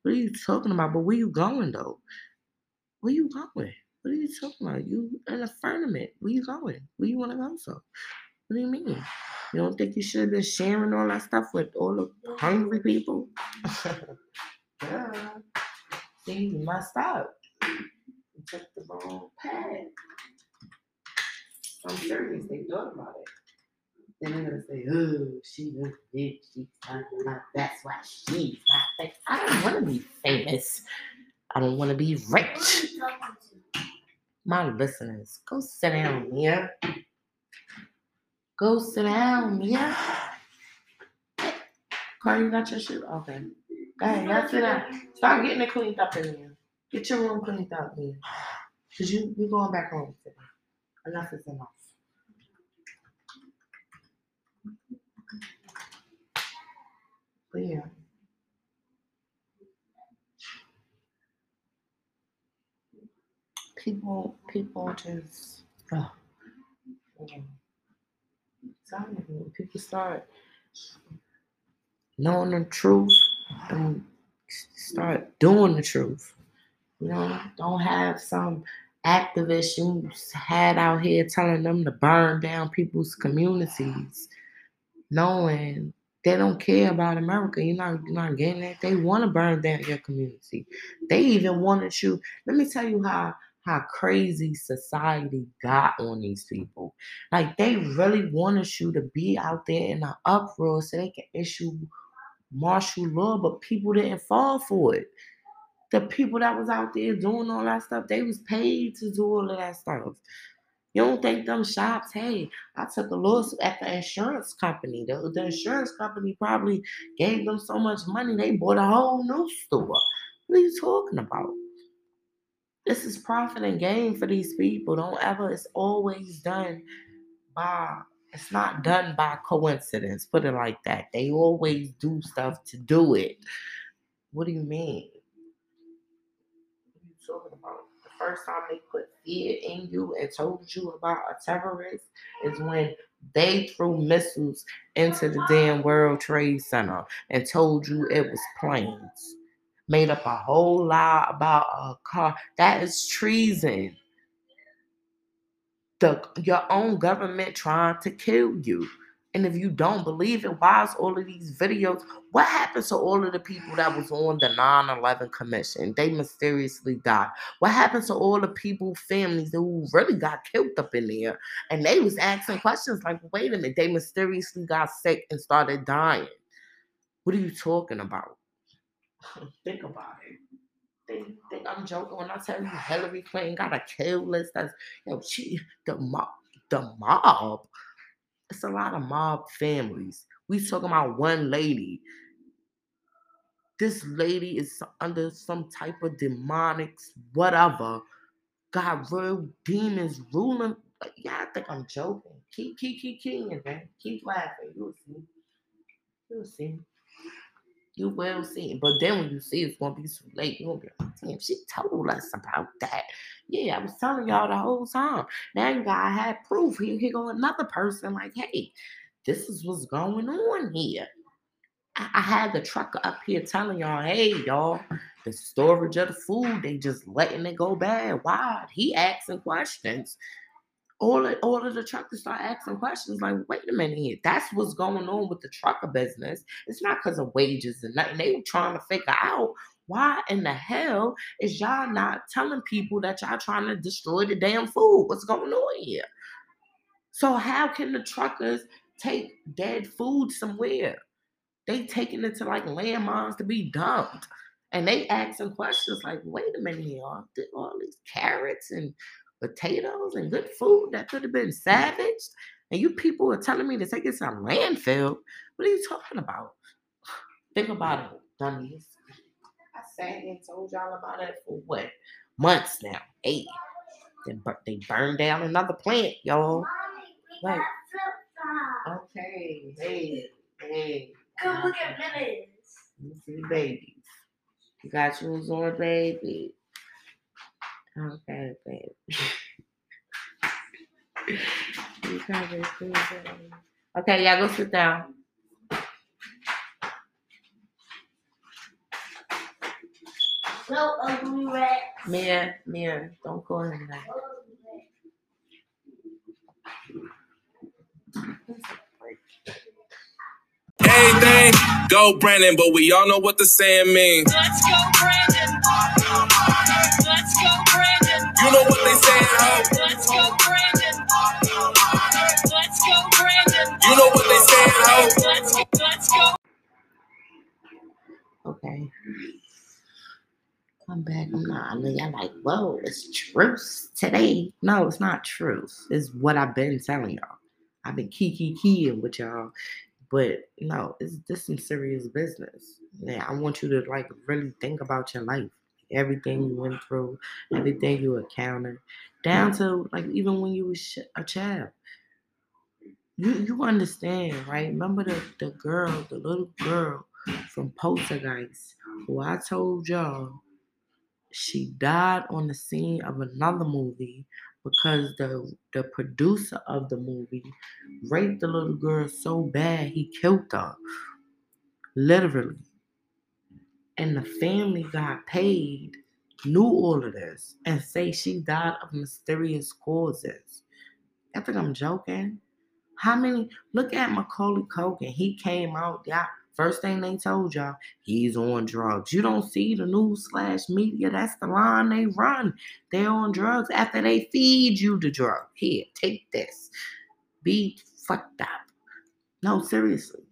What are you talking about? But where you going though? Where you going? What are you talking about? You in a firmament. Where you going? Where you want to go? So, what do you mean? You don't think you should have been sharing all that stuff with all the hungry people? [LAUGHS] yeah. See, you messed up. You took the wrong path. I'm serious. They thought about it. Then they're gonna say, "Oh, she was rich. She's not that's why she's not famous." I don't want to be famous. I don't want to be rich. My listeners, go sit down, Mia. Go sit down, Mia. Carl, you got your shoe? Okay. Go ahead, sit down. Start getting it cleaned up in here. Get your room cleaned up, Mia. Cause you you going back home today. Enough is enough. But yeah. People people just oh, yeah. Telling you, when people start knowing the truth and start doing the truth. You know, don't have some activists you had out here telling them to burn down people's communities, knowing they don't care about America. You're not, you're not getting it. They want to burn down your community. They even wanted you. Let me tell you how how crazy society got on these people. Like they really wanted you to be out there in an uproar so they can issue martial law, but people didn't fall for it. The people that was out there doing all that stuff, they was paid to do all of that stuff. You don't think them shops, hey, I took a loss at the insurance company. The, the insurance company probably gave them so much money, they bought a whole new store. What are you talking about? This is profit and gain for these people. Don't ever, it's always done by, it's not done by coincidence. Put it like that. They always do stuff to do it. What do you mean? What are you talking about? The first time they put fear in you and told you about a terrorist is when they threw missiles into the damn World Trade Center and told you it was planes made up a whole lie about a car. That is treason. The your own government trying to kill you. And if you don't believe it, why is all of these videos? What happens to all of the people that was on the 9-11 commission? They mysteriously died. What happens to all the people, families who really got killed up in there? And they was asking questions like, wait a minute, they mysteriously got sick and started dying. What are you talking about? [LAUGHS] Think about it. Think, think I'm joking when I tell you Hillary Clinton got a kill list. That's you know, she the mob, the mob. It's a lot of mob families. We talking about one lady. This lady is under some type of demonics, whatever. Got real demons ruling. Yeah, I think I'm joking. Keep, keep, keep, keep, man. Keep laughing. You'll see. You'll see. You will see. it. But then when you see it's gonna be too late, you're gonna be like, damn, she told us about that. Yeah, I was telling y'all the whole time. Now you gotta have proof. Here, here go another person like, hey, this is what's going on here. I, I had the trucker up here telling y'all, hey, y'all, the storage of the food, they just letting it go bad. Why? He asking questions all of, all of the truckers start asking questions like, wait a minute here, that's what's going on with the trucker business. It's not because of wages and nothing. They were trying to figure out why in the hell is y'all not telling people that y'all trying to destroy the damn food? What's going on here? So how can the truckers take dead food somewhere? They taking it to like landmines to be dumped. And they asking questions like, wait a minute here, all, did all these carrots and potatoes and good food that could have been savaged. And you people are telling me to take it to a landfill. What are you talking about? [SIGHS] Think about it, dummies. I sat and told y'all about it for what? Months now. Eight. Then bur- they burned down another plant, y'all. Like, okay, hey, hey. Come look at minutes. Let me see babies. You got yours on, baby. Okay, baby. [LAUGHS] You got it, baby. okay, y'all go sit down. No ugly rat. Mia, Mia, don't call him that. Anything, go Brandon, but we all know what the saying means. Let's go, Brandon. Let's go, Brandon. You know what they saying, ho? Let's go, Brandon. Let's go, Brandon. You know what they saying, ho? Let's go, let's go. Okay. Come back. I'm not. I know y'all like, whoa, it's truth today. No, it's not truth. It's what I've been telling y'all. I've been kiki keying with y'all. But no, it's this some serious business. Yeah, I want you to like really think about your life. Everything you went through, everything you encountered, down to like even when you was a child. You you understand, right? Remember the, the girl, the little girl from Poltergeist, who I told y'all she died on the scene of another movie because the the producer of the movie raped the little girl so bad he killed her. Literally. And the family got paid, knew all of this, and say she died of mysterious causes. I think I'm joking. How many look at Macaulay Culkin? He came out, yeah. First thing they told y'all, he's on drugs. You don't see the news slash media. That's the line they run. They're on drugs after they feed you the drug. Here, take this. Be fucked up. No, seriously.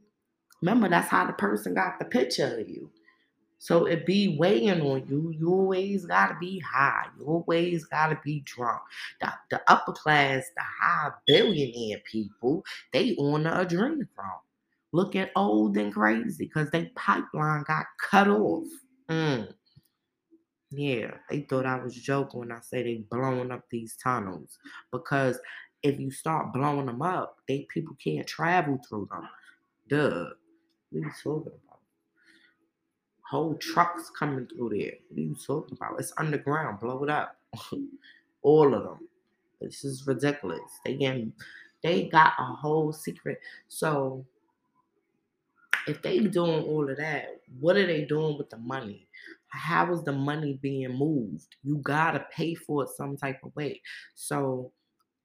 Remember, that's how the person got the picture of you. So it be weighing on you. You always gotta be high. You always gotta be drunk. The, the upper class, the high billionaire people, they on the adrenaline. Look at old and crazy because they pipeline got cut off. Mm. Yeah, they thought I was joking when I say they blowing up these tunnels because if you start blowing them up, they people can't travel through them. Duh. What are you talking? Whole trucks coming through there. What are you talking about? It's underground. Blow it up. [LAUGHS] All of them. This is ridiculous. They getting, they got a whole secret. So if they doing all of that, what are they doing with the money? How is the money being moved? You gotta pay for it some type of way. So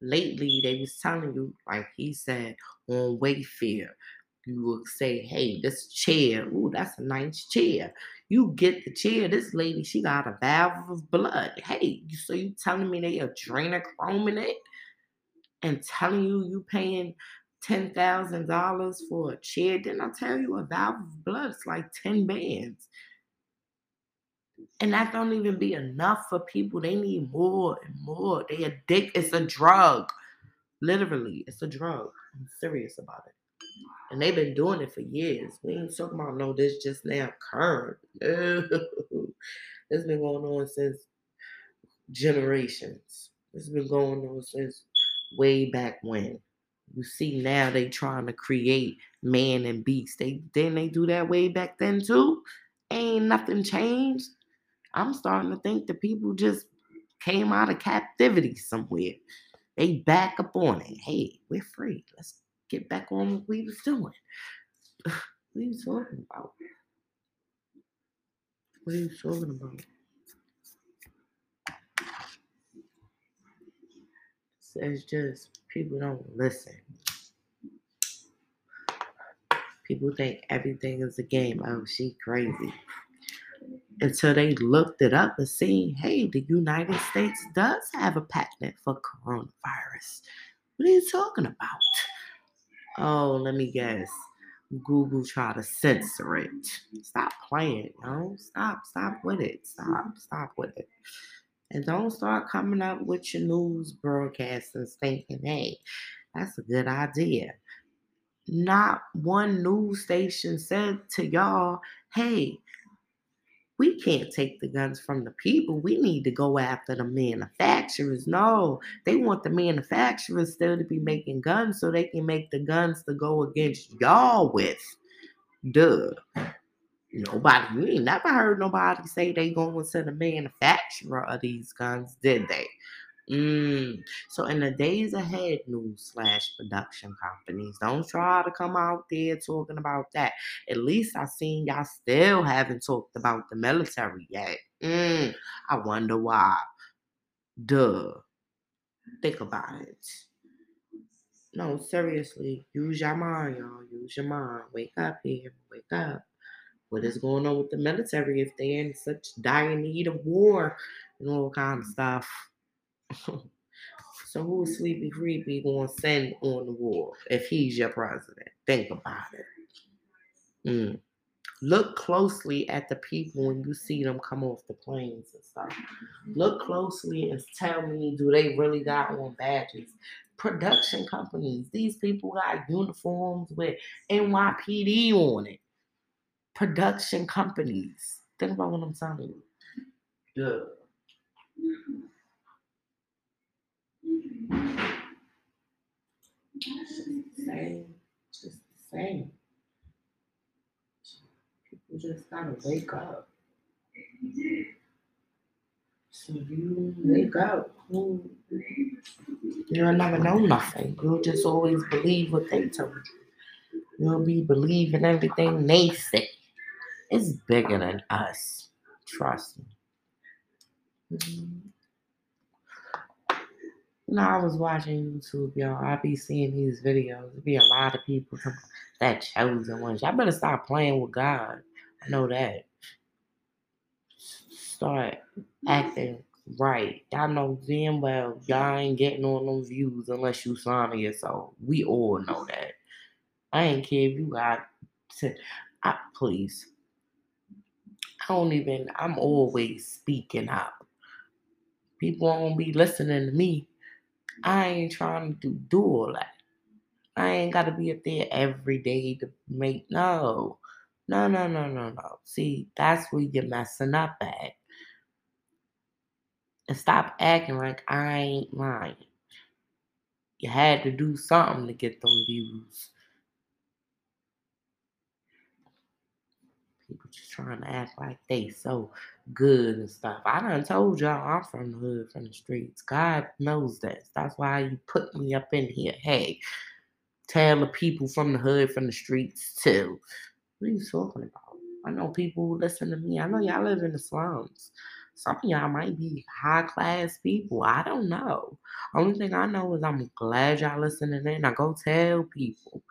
lately they was telling you, like he said, on Wayfair, you would say, hey, this chair, ooh, that's a nice chair. You get the chair, this lady, she got a valve of blood. Hey, so you telling me they adrenochrome in it? And telling you you paying ten thousand dollars for a chair? Didn't I tell you a valve of blood is like ten bands? And that don't even be enough for people. They need more and more. They addict. It's a drug. Literally, it's a drug. I'm serious about it. And they've been doing it for years. We ain't talking about no this just now current. [LAUGHS] It's been going on since generations. It's been going on since way back when. You see now they trying to create man and beast. They didn't they do that way back then too? Ain't nothing changed. I'm starting to think the people just came out of captivity somewhere. They back up on it. Hey, we're free. Let's get back on what we was doing. what are you talking about? What are you talking about? It's just people don't listen. People think everything is a game. Oh, she crazy. Until they looked it up and seen, hey, the United States does have a patent for coronavirus. What are you talking about? Oh, let me guess. Google try to censor it. Stop playing, yo. Stop, stop with it. Stop, stop with it. And don't start coming up with your news broadcasters thinking, hey, that's a good idea. Not one news station said to y'all, hey, we can't take the guns from the people. We need to go after the manufacturers. No, they want the manufacturers still to be making guns so they can make the guns to go against y'all with. Duh. Nobody, you ain't never heard nobody say they going to the manufacturer of these guns, did they? Mm. So in the days ahead, news slash production companies, don't try to come out there talking about that. At least I seen y'all still haven't talked about the military yet. Mm. I wonder why. Duh. Think about it. No, seriously, use your mind, y'all. Use your mind. Wake up here. Wake up. What is going on with the military if they're in such dire need of war and all kind of stuff? [LAUGHS] so who is Sleepy Creepy going to send on the war if he's your president? Think about it. Mm. Look closely at the people when you see them come off the planes and stuff. Look closely and tell me, do they really got on badges? Production companies, these people got uniforms with NYPD on it. Production companies. Think about what I'm telling you. Same. Just the same. People just gotta wake up. So you wake up. You'll never know nothing. You'll just always believe what they told you. You'll be believing everything they say. It's bigger than us. Trust me. Mm-hmm. You know, I was watching YouTube, y'all. I be seeing these videos. There be a lot of people that chosen ones. Y'all better stop playing with God. I know that. Start acting right. Y'all know damn well y'all ain't getting on them views unless you sign yourself. We all know that. I ain't care if you got to, I, please. I don't even, I'm always speaking up. People won't be listening to me I ain't trying to do, all that. I ain't got to be up there every day to make no. No, no, no, no, no. See, that's where you're messing up at. And stop acting like I ain't lying. You had to do something to get them views. People just trying to act like they so good and stuff. I done told y'all I'm from the hood, from the streets. God knows that. That's why you put me up in here. Hey, tell the people from the hood, from the streets too. What are you talking about? I know people listen to me. I know y'all live in the slums. Some of y'all might be high class people. I don't know. Only thing I know is I'm glad y'all listening in. I go tell people.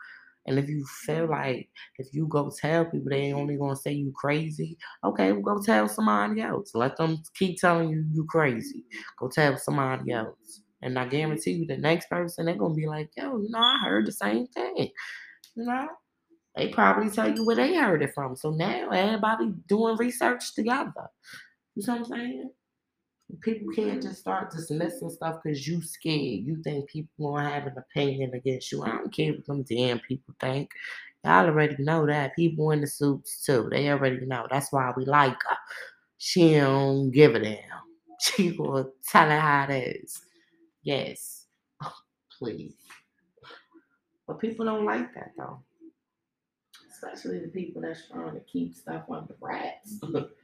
And if you feel like if you go tell people they only gonna say you crazy, okay, well go tell somebody else. Let them keep telling you you crazy. Go tell somebody else. And I guarantee you the next person they're gonna be like, yo, you know, I heard the same thing. You know? They probably tell you where they heard it from. So now everybody doing research together. You know what I'm saying? People can't just start dismissing stuff because you scared. You think people gonna have an opinion against you. I don't care what them damn people think. Y'all already know that. People in the suits too. They already know. That's why we like her. She don't give a damn. [LAUGHS] She will tell it how it is. Yes. [LAUGHS] please. But people don't like that though. Especially the people that's trying to keep stuff under wraps. [LAUGHS]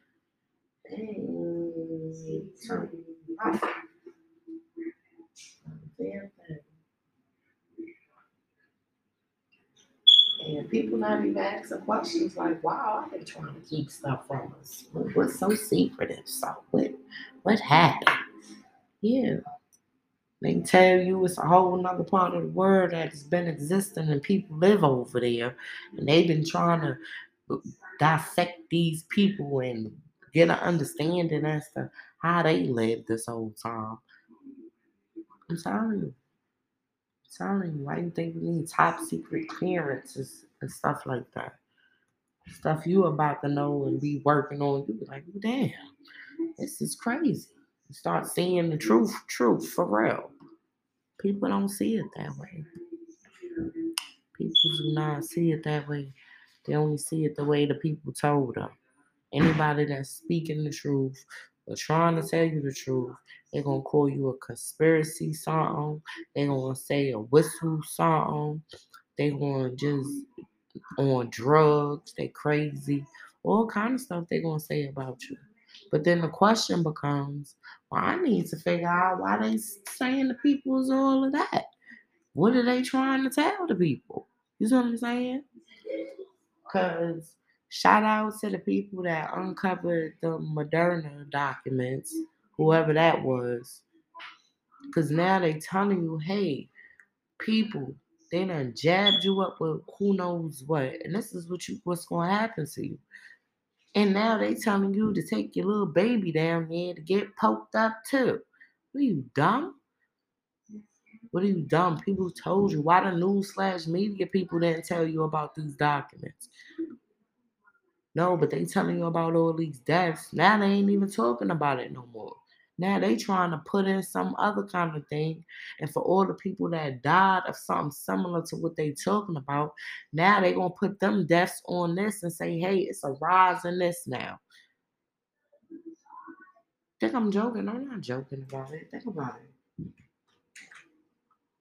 Dang, turn off. Damn. And people not even asking questions like, "Wow, are they trying to keep stuff from us? What, what's so secretive? So what? What happened?" Yeah, they tell you it's a whole nother part of the world that has been existing and people live over there, and they've been trying to uh, dissect these people and get an understanding as to how they lived this whole time. I'm telling you. I'm telling you, why do you think we need top secret clearances and stuff like that? Stuff you about to know and be working on, you be like, damn, this is crazy. You start seeing the truth, truth for real. People don't see it that way. People do not see it that way. They only see it the way the people told them. Anybody that's speaking the truth or trying to tell you the truth, they're gonna call you a conspiracy song. They're gonna say a whistle song. They gonna just on drugs. They crazy. All kind of stuff they're gonna say about you. But then the question becomes, well, I need to figure out why they saying the people is all of that. What are they trying to tell the people? You see what I'm saying? Cause shout out to the people that uncovered the Moderna documents, whoever that was. Cause now they telling you, hey, people, they done jabbed you up with who knows what, and this is what you what's gonna happen to you. And now they telling you to take your little baby down there to get poked up too. What are you dumb? What are you dumb? People told you. Why the news slash media people didn't tell you about these documents? No, but they telling you about all these deaths. Now they ain't even talking about it no more. Now they trying to put in some other kind of thing. And for all the people that died of something similar to what they talking about, now they gonna put them deaths on this and say, hey, it's a rise in this now. Think I'm joking? I'm not joking about it. Think about it.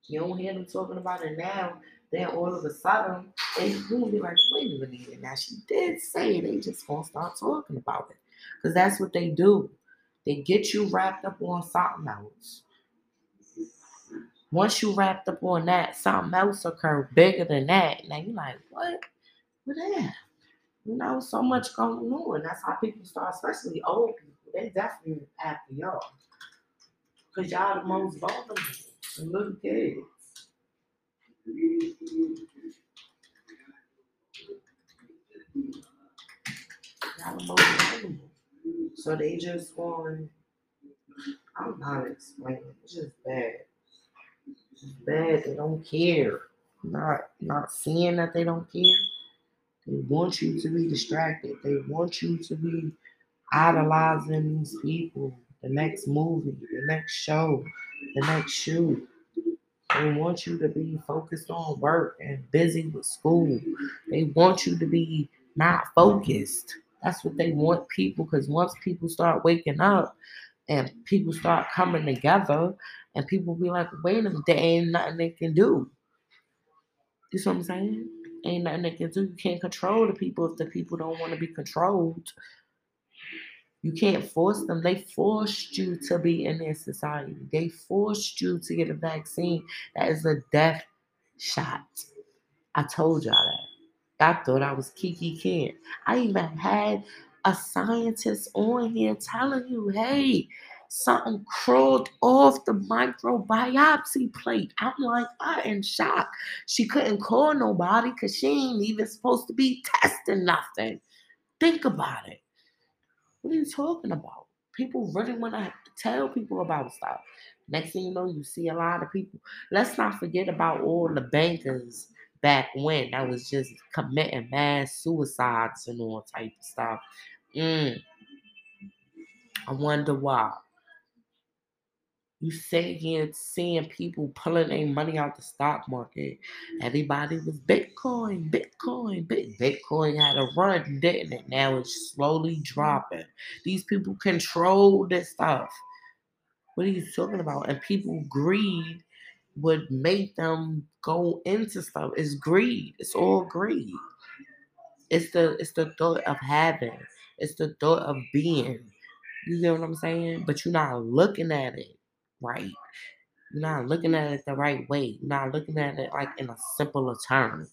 You don't hear them talking about it now. Then all of a sudden, they be like, wait a minute. Now she did say it. They just gonna start talking about it. Because that's what they do. They get you wrapped up on something else. Once you wrapped up on that, something else occur bigger than that. Now you're like, what? What that? You know, so much going on. That's how people start, especially old people. They definitely after y'all. Because y'all the most vulnerable. The little kids. So they just want, I'm not explaining. It's just bad. It's bad. They don't care. Not not seeing that they don't care. They want you to be distracted. They want you to be idolizing these people. The next movie, the next show, the next shoot. They want you to be focused on work and busy with school. They want you to be not focused. That's what they want people because once people start waking up and people start coming together and people be like, wait a minute, there ain't nothing they can do. You see what I'm saying? Ain't nothing they can do. You can't control the people if the people don't want to be controlled. You can't force them. They forced you to be in their society. They forced you to get a vaccine. That is a death shot. I told y'all that. I thought I was Kiki Ken. I even had a scientist on here telling you, hey, something crawled off the microbiopsy plate. I'm like, I am shocked. She couldn't call nobody because she ain't even supposed to be testing nothing. Think about it. What are you talking about? People really want to tell people about stuff. Next thing you know, you see a lot of people. Let's not forget about all the bankers back when that was just committing mass suicides and all type of stuff. Mm. I wonder why. You sit here seeing people pulling their money out the stock market. Everybody was Bitcoin, Bitcoin, Bitcoin had a run, didn't it? Now it's slowly mm-hmm. dropping. These people control this stuff. What are you talking about? And people greed would make them go into stuff. It's greed. It's all greed. It's the it's the thought of having. It's the thought of being. You get what I'm saying? But you're not looking at it right. You're not looking at it the right way. You're not looking at it like in a simpler term.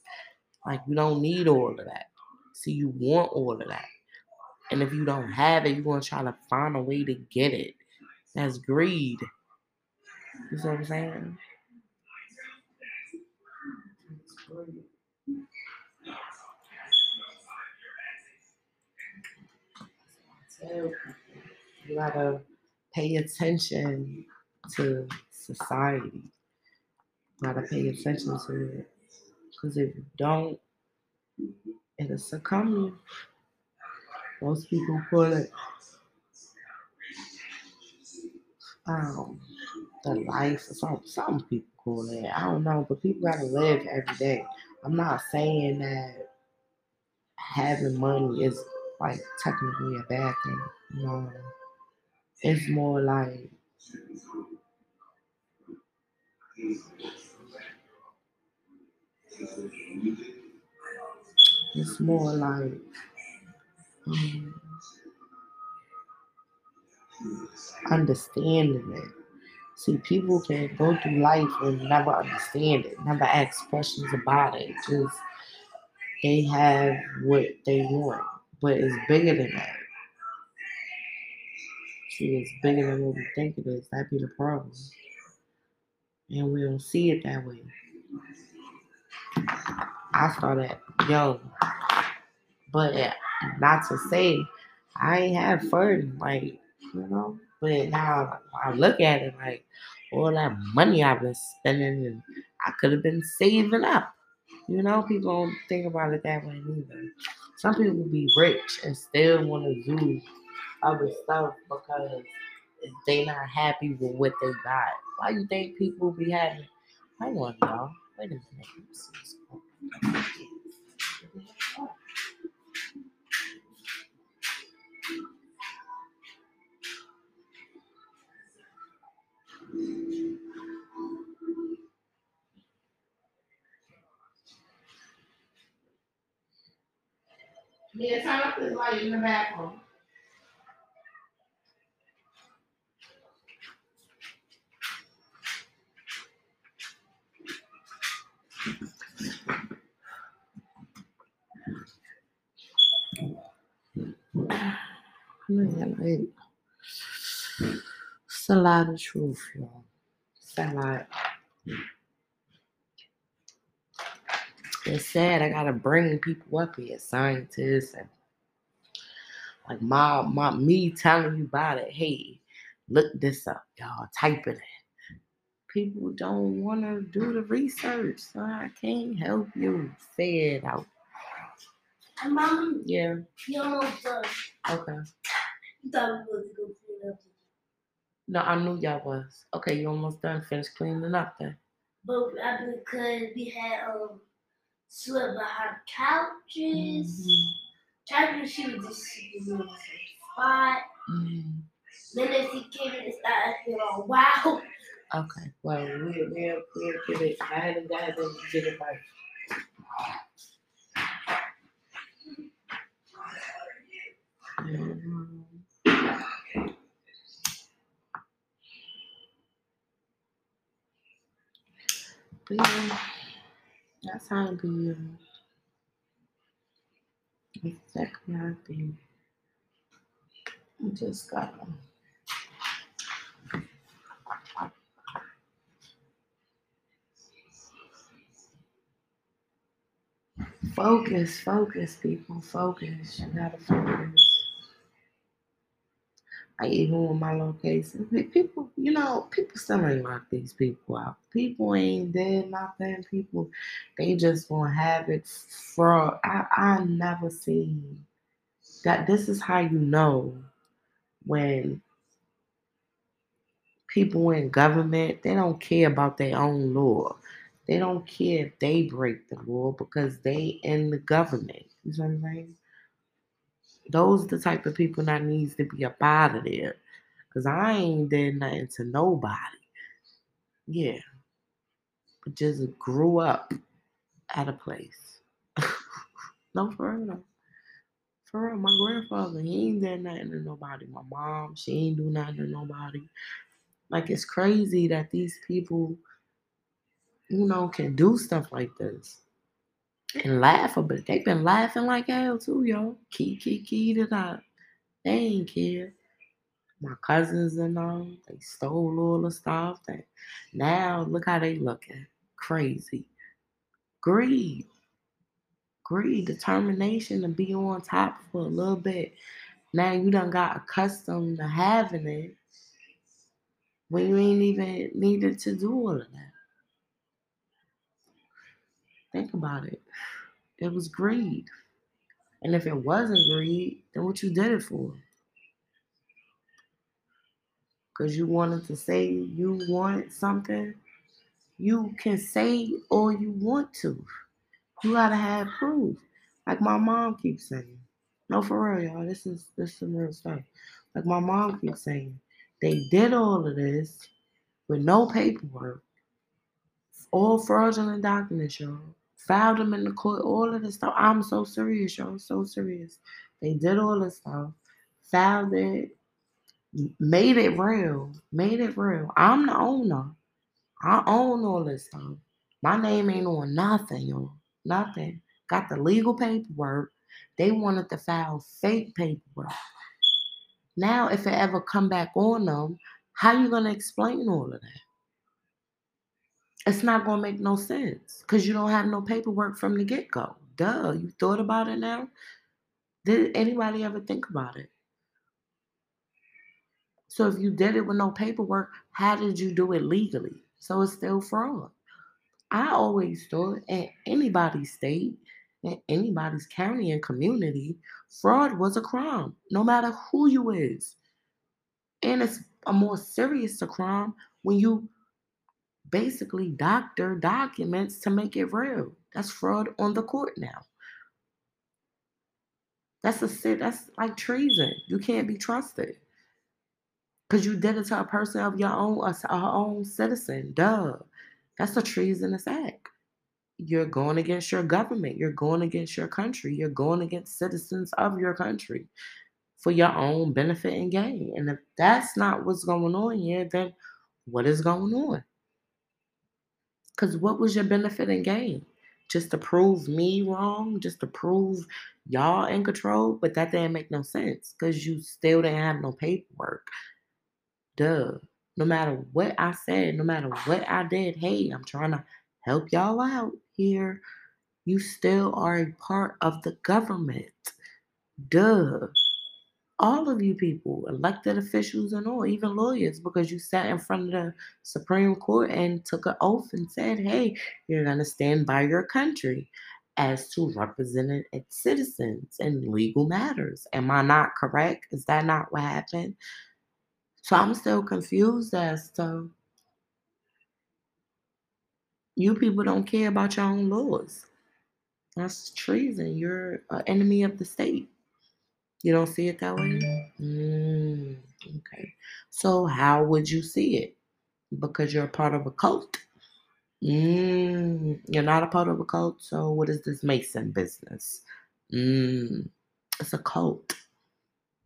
Like you don't need all of that. See, you want all of that. And if you don't have it, you're gonna try to find a way to get it. That's greed. You see what I'm saying? You gotta pay attention to society. You gotta pay attention to it. Because if you don't, it'll succumb you. Most people call it um the life or some some people call it. I don't know, but people gotta live every day. I'm not saying that having money is like technically a bad thing. No. It's more like it's more like um, understanding it. See, people can go through life and never understand it, never ask questions about it. Just they have what they want, but it's bigger than that. See, it's bigger than what we think it is. That be the problem, and we don't see it that way. I started yo, but not to say I ain't have fun, like you know. But now I look at it like all that money I've been spending, and I could have been saving up. You know, people don't think about it that way either. Some people be rich and still want to do other stuff because they not happy with what they got. Why you think people be having? Hang on, y'all. Wait a minute. Let me see. Yeah, up this light in the bathroom. Man, like, it's a lot of truth, y'all. It's a lot. It's sad. I gotta bring people up here, scientists and like my my me telling you about it. Hey, look this up, y'all. Type it in. People don't want to do the research, so I can't help you. Say it out. And mom, Yeah. you almost done. Okay. You thought we was go clean up, No, I knew y'all was. Okay, you almost done. Finish cleaning up then. but I because we had um swept behind couches. Trying to she was just sitting in the spot. Mhm. Then if he came in and started acting all wow. Okay. Well, we'll we'll we'll it. I haven't got it. Get it right. But yeah, that's how it be. Exactly how it be. You just gotta. Focus, focus, people, focus. You gotta focus. I even with my location, people, you know, people still ain't lock these people out. People ain't dead, nothing. People, they just gonna have it for. I, I never seen that. This is how you know when people in government they don't care about their own law. They don't care if they break the law because they in the government. You know what I'm saying? Those the type of people that needs to be up out of there. Cause I ain't did nothing to nobody. Yeah. but just grew up at a place. [LAUGHS] no, for real. For real, my grandfather, he ain't did nothing to nobody. My mom, she ain't do nothing to nobody. Like it's crazy that these people, you know, can do stuff like this and laugh it. They've been laughing like hell too, yo. Key, key, key it up. They ain't care. My cousins and all, they stole all the stuff. That now look how they looking. Crazy. Greed. Greed, determination to be on top for a little bit. Now you done got accustomed to having it when you ain't even needed to do all of that. Think about it. It was greed. And if it wasn't greed, then what you did it for? Because you wanted to say you want something, you can say all you want to. You gotta have proof. Like my mom keeps saying. No, for real, y'all. This is this is some real stuff. Like my mom keeps saying, they did all of this with no paperwork, all fraudulent documents, y'all. Filed them in the court, all of this stuff. I'm so serious, y'all. So serious. They did all this stuff, filed it, made it real, made it real. I'm the owner. I own all this stuff. My name ain't on nothing, y'all. Nothing. Got the legal paperwork. They wanted to file fake paperwork. Now, if it ever come back on them, how you gonna explain all of that? It's not gonna make no sense because you don't have no paperwork from the get go. Duh, you thought about it now? Did anybody ever think about it? So if you did it with no paperwork, how did you do it legally? So it's still fraud. I always thought in anybody's state, in anybody's county and community, fraud was a crime, no matter who you is. And it's a more serious crime when you basically doctor documents to make it real. That's fraud on the court now. That's a. That's like treason. You can't be trusted because you did it to a person of your own, a, a own citizen. Duh, that's a treasonous act. You're going against your government. You're going against your country. You're going against citizens of your country for your own benefit and gain. And if that's not what's going on here, then what is going on? Because what was your benefit and gain? Just to prove me wrong, just to prove y'all in control, but that didn't make no sense because you still didn't have no paperwork. Duh. No matter what I said, no matter what I did, hey, I'm trying to help y'all out here. You still are a part of the government. Duh all of you people, elected officials and all, even lawyers, because you sat in front of the Supreme Court and took an oath and said, hey, you're going to stand by your country as to represent its citizens in legal matters. Am I not correct? Is that not what happened? So I'm still confused as to you people don't care about your own laws. That's treason. You're an enemy of the state. You don't see it that way? Mm, okay. So, how would you see it? Because you're a part of a cult. Mm, you're not a part of a cult. So, what is this Mason business? Mm, it's a cult.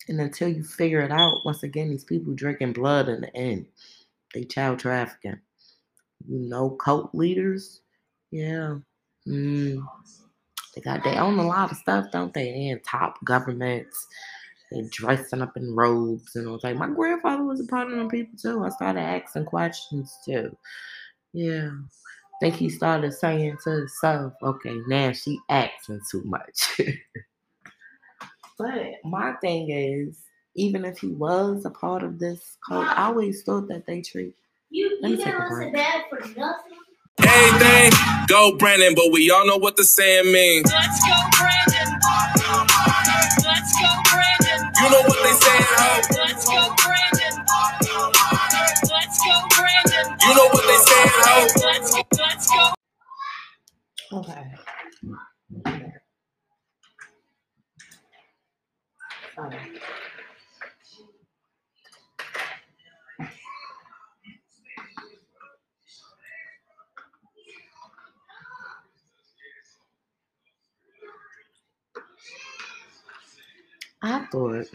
And until you figure it out, once again, these people drinking blood in the end. They child trafficking. You know, cult leaders? Yeah. Mm. They got they own a lot of stuff, don't they? They in top governments. They dressing up in robes and I was like, my grandfather was a part of them people too. I started asking questions too. Yeah. I think he started saying to himself, okay, now she acting too much. [LAUGHS] but my thing is, even if he was a part of this cult, I always thought that they treat. You, you take a listen bad for nothing. Everything go Brandon, but we all know what the saying means. Let's go, Brandon. Let's go, Brandon. You know what they saying, ho? Let's go, Brandon. Let's go, Brandon. You know what they saying, ho? Let's go, let's go. Okay. Sorry. I thought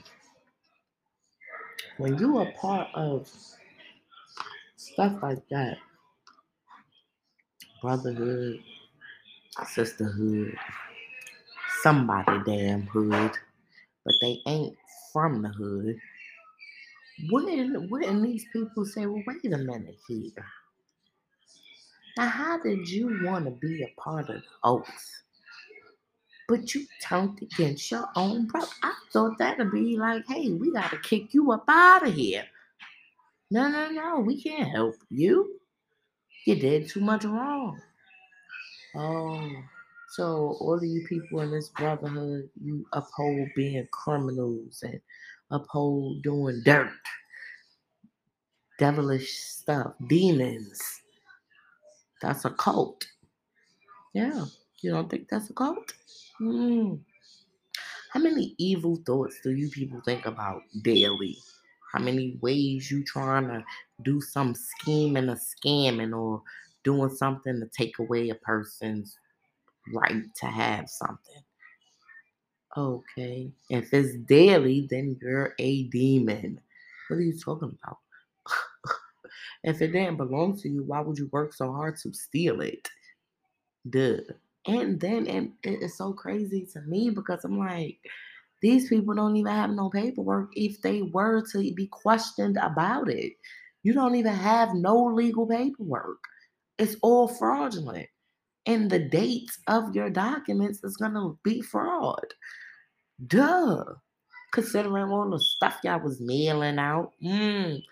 when you are part of stuff like that, brotherhood, sisterhood, somebody damn hood, but they ain't from the hood. Wouldn't wouldn't these people say, well, wait a minute here. Now, how did you want to be a part of the oath? But you turned against your own brother. I thought that'd be like, hey, we gotta kick you up out of here. No, no, no, we can't help you. You did too much wrong. Oh, so all of you people in this brotherhood, you uphold being criminals and uphold doing dirt, devilish stuff, demons. That's a cult. Yeah, you don't think that's a cult? Hmm. How many evil thoughts do you people think about daily? How many ways you trying to do some scheming or scamming or doing something to take away a person's right to have something? Okay. If it's daily, then you're a demon. What are you talking about? [LAUGHS] if it didn't belong to you, why would you work so hard to steal it? Duh. And then and it's so crazy to me because I'm like, these people don't even have no paperwork if they were to be questioned about it. You don't even have no legal paperwork. It's all fraudulent. And the dates of your documents is gonna be fraud. Duh. Considering all the stuff y'all was mailing out. Mm.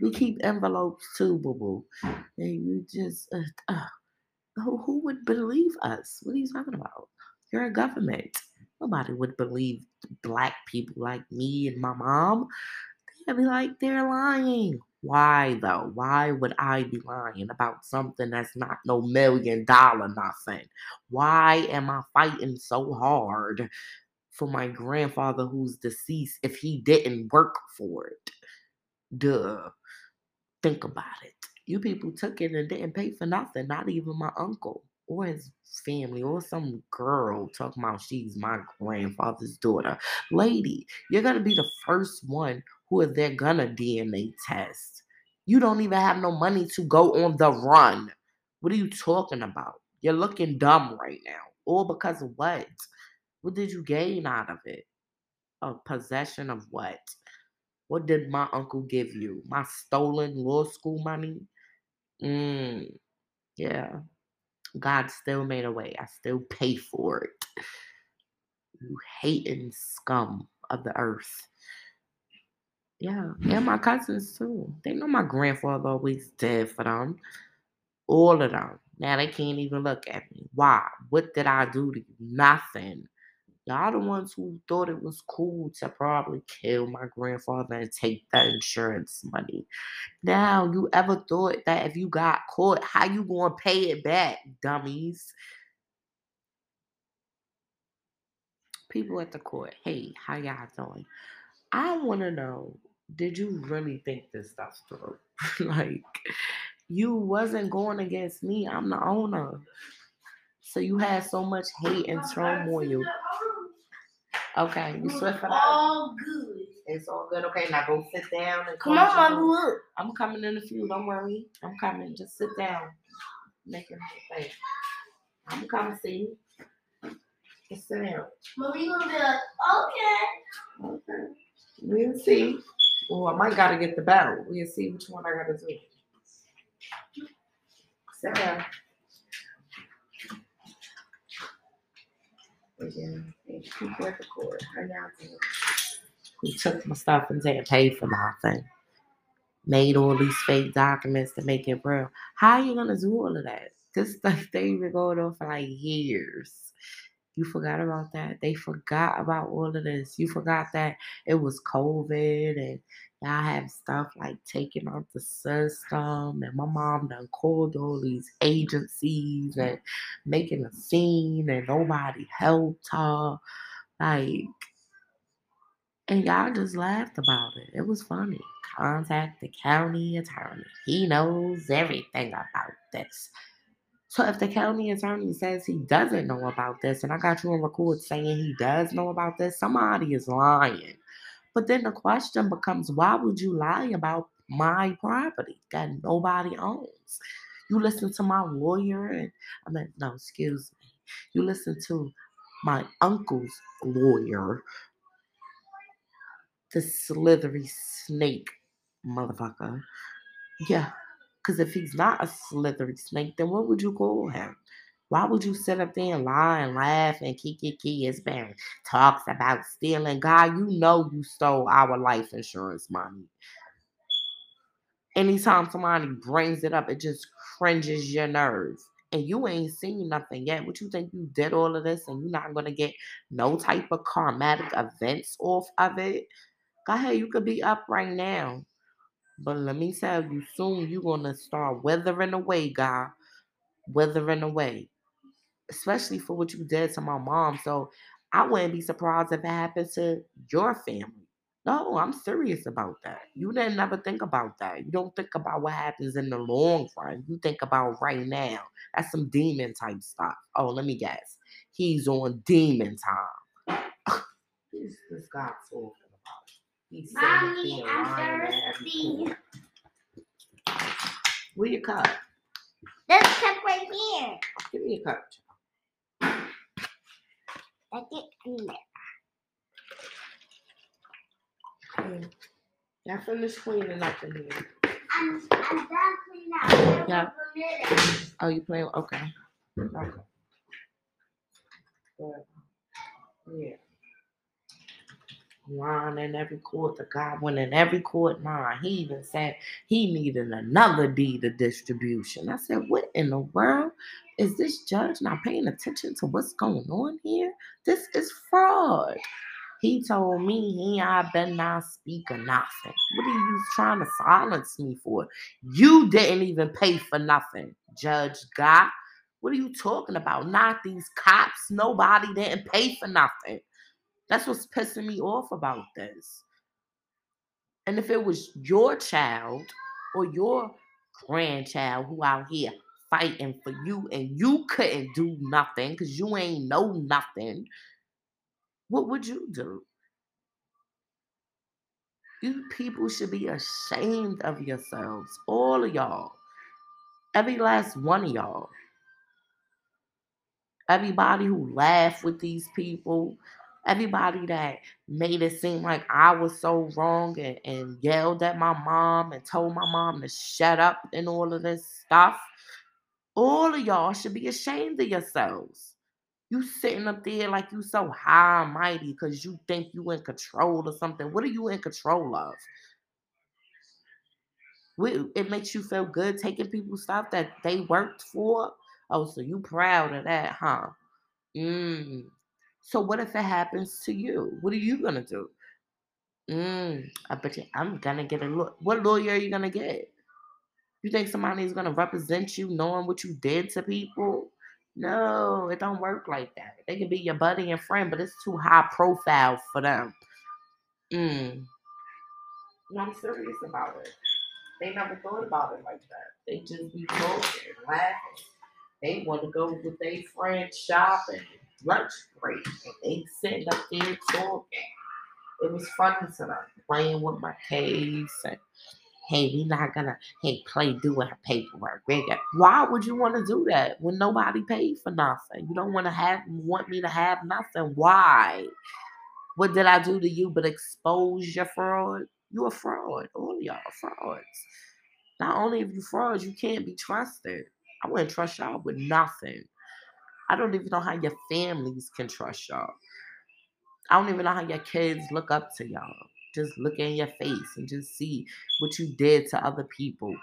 We keep envelopes too, boo boo. And you just, uh, uh, who, would believe us? What are you talking about? You're a government. Nobody would believe black people like me and my mom. They'd be like, they're lying. Why though? Why would I be lying about something that's not no million dollar nothing? Why am I fighting so hard for my grandfather who's deceased if he didn't work for it? Duh. Think about it. You people took it and didn't pay for nothing, not even my uncle or his family or some girl talking about she's my grandfather's daughter. Lady, you're gonna be the first one who is they're gonna DNA test. You don't even have no money to go on the run. What are you talking about? You're looking dumb right now. All because of what? What did you gain out of it? A possession of what? What did my uncle give you? My stolen law school money? Mm, yeah. God still made a way. I still pay for it. You hating scum of the earth. Yeah, and my cousins too. They know my grandfather always did for them. All of them. Now they can't even look at me. Why? What did I do to you? Nothing. Y'all the ones who thought it was cool to probably kill my grandfather and take the insurance money. Now, you ever thought that if you got caught, how you gonna pay it back, dummies? People at the court, hey, how y'all doing? I want to know, did you really think this stuff through? [LAUGHS] like, you wasn't going against me. I'm the owner. So you had so much hate and turmoil. Okay, you swift? All good. It's all good. Okay, now go sit down and Come on, Mama, look. I'm coming in a few. Don't worry. I'm coming. Just sit down. Making my face. I'm coming see you. Just sit down. Mommy gonna be like, okay. Okay. We'll see. Oh, I might gotta get the bell. We'll see which one I gotta do. Sit down. Again, Who took my stuff and didn't pay for nothing. Made all these fake documents to make it real. How you gonna do all of that? This stuff they've been going on for like years. You forgot about that. They forgot about all of this. You forgot that it was COVID and y'all have stuff like taking out the system. And my mom done called all these agencies and making a scene and nobody helped her. Like, and y'all just laughed about it. It was funny. Contact the county attorney. He knows everything about this. So if the county attorney says he doesn't know about this, and I got you on record saying he does know about this, somebody is lying. But then the question becomes, why would you lie about my property that nobody owns? You listen to my lawyer, and I mean, no, excuse me. You listen to my uncle's lawyer, the slithery snake motherfucker. Yeah, because if he's not a slithery snake, then what would you call him? Why would you sit up there and lie and laugh and kiki his been talks about stealing? God, you know you stole our life insurance money. Anytime somebody brings it up, it just cringes your nerves. And you ain't seen nothing yet. What you think you did all of this and you're not gonna get no type of karmatic events off of it? Go ahead, you could be up right now. But let me tell you, soon you're gonna start weathering away, God. Weathering away. Especially for what you did to my mom. So I wouldn't be surprised if it happened to your family. No, I'm serious about that. You didn't never think about that. You don't think about what happens in the long run. You think about right now. That's some demon type stuff. Oh, let me guess. He's on demon time. Who's this guy talking Mommy, I'm lying at every thirsty. Where your cup? This cup right here. Give me a cup. I it. in there. Mm. Y'all finish cleaning up in here. I'm, I'm done cleaning out. Yeah. Oh, you playing? Okay. Okay. Good. Yeah. Line in every court, the guy went in every court line. He even said he needed another deed of distribution. I said, What in the world? Is this judge not paying attention to what's going on here? This is fraud. He told me he I better not speak nothing. What are you trying to silence me for? You didn't even pay for nothing, Judge God. What are you talking about? Not these cops. Nobody didn't pay for nothing. That's what's pissing me off about this. And if it was your child or your grandchild who out here fighting for you and you couldn't do nothing because you ain't know nothing, what would you do? You people should be ashamed of yourselves. All of y'all. Every last one of y'all. Everybody who laughed with these people. Everybody that made it seem like I was so wrong and, and yelled at my mom and told my mom to shut up and all of this stuff. All of y'all should be ashamed of yourselves. You sitting up there like you so high and mighty because you think you in control of something. What are you in control of? It makes you feel good taking people's stuff that they worked for. Oh, so you proud of that, huh? Mm. So what if it happens to you? What are you gonna do? Mm. I bet you I'm gonna get a look. What lawyer are you gonna get? You think somebody's gonna represent you knowing what you did to people? No, it don't work like that. They can be your buddy and friend, but it's too high profile for them. Mm. I'm serious about it. They never thought about it like that. They just be talking, laughing. They want to go with their friends shopping, lunch break, and they sitting up there talking. It was fun to them, playing with my case and hey, we not gonna hey play doing paperwork. Why would you want to do that when nobody paid for nothing? You don't want to have want me to have nothing. Why? What did I do to you but expose your fraud? You a fraud. All y'all frauds. Not only if you frauds, you can't be trusted. I wouldn't trust y'all with nothing. I don't even know how your families can trust y'all. I don't even know how your kids look up to y'all. Just look in your face and just see what you did to other people.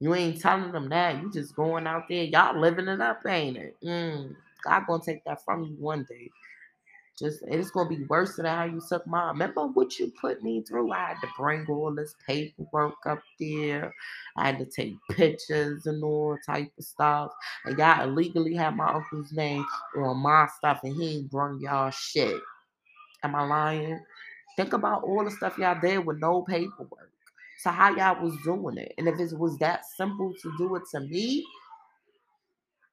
You ain't telling them that. You just going out there. Y'all living it up, ain't it? Mm. God gonna take that from you one day. Just it's gonna be worse than how you took mine. Remember what you put me through? I had to bring all this paperwork up there. I had to take pictures and all type of stuff. And y'all illegally had my uncle's name on my stuff, and he ain't bring y'all shit. Am I lying? Think about all the stuff y'all did with no paperwork. So how y'all was doing it? And if it was that simple to do it to me,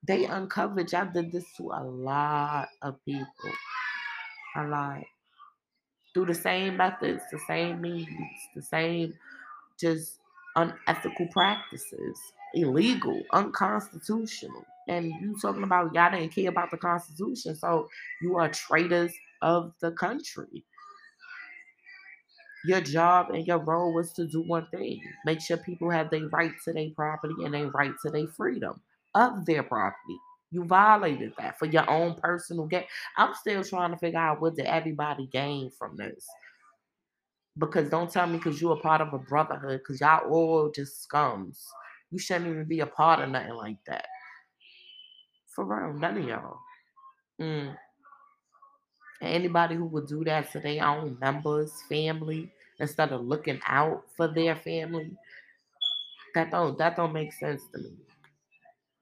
They uncovered. Y'all did this to a lot of people. A lot. Through the same methods, the same means, the same just unethical practices, illegal, unconstitutional. And you talking about y'all didn't care about the Constitution, so you are traitors of the country. Your job and your role was to do one thing: make sure people have their right to their property and their right to their freedom of their property. You violated that for your own personal gain. I'm still trying to figure out what did everybody gain from this. Because don't tell me because you're a part of a brotherhood, because y'all all just scums. You shouldn't even be a part of nothing like that. For real, none of y'all. Mm. Anybody who would do that to their own members, family, instead of looking out for their family, that don't that don't make sense to me.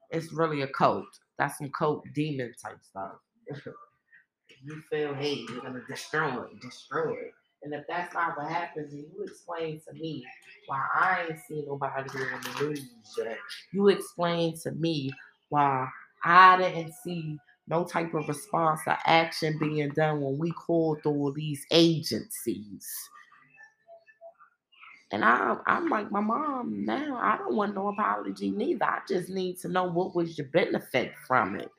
It's really a cult. That's some cult demon type stuff. [LAUGHS] you feel hey, you're gonna destroy destroy. And if that's not what happens, then you explain to me why I ain't seen nobody on the news yet. You explain to me why I didn't see no type of response or action being done when we called through these agencies. And I, I'm like my mom now. I don't want no apology neither. I just need to know what was your benefit from it,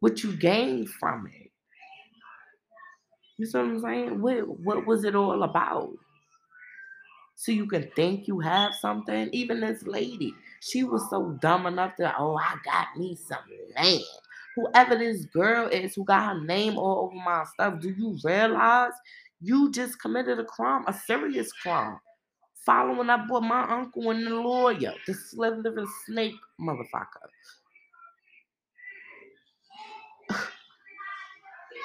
what you gained from it. You see what I'm saying? What what was it all about? So you can think you have something. Even this lady, she was so dumb enough to, oh, I got me some land. Whoever this girl is who got her name all over my stuff, do you realize you just committed a crime, a serious crime? Following up with my uncle and the lawyer, the slithering snake motherfucker. [SIGHS]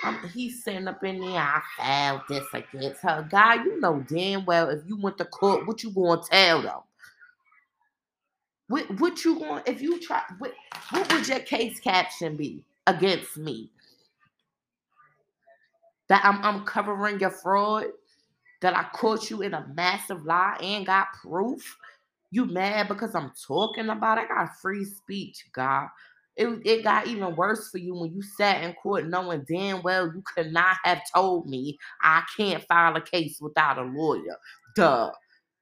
I'm, he's sitting up in there. I filed this against her. Guy, you know damn well if you went to court, what you gonna tell them? What, what you going if you try? What, what would your case caption be against me? That I'm I'm covering your fraud. That I caught you in a massive lie and got proof. You mad because I'm talking about it? I got free speech, God. It, it got even worse for you when you sat in court knowing damn well you could not have told me I can't file a case without a lawyer. Duh.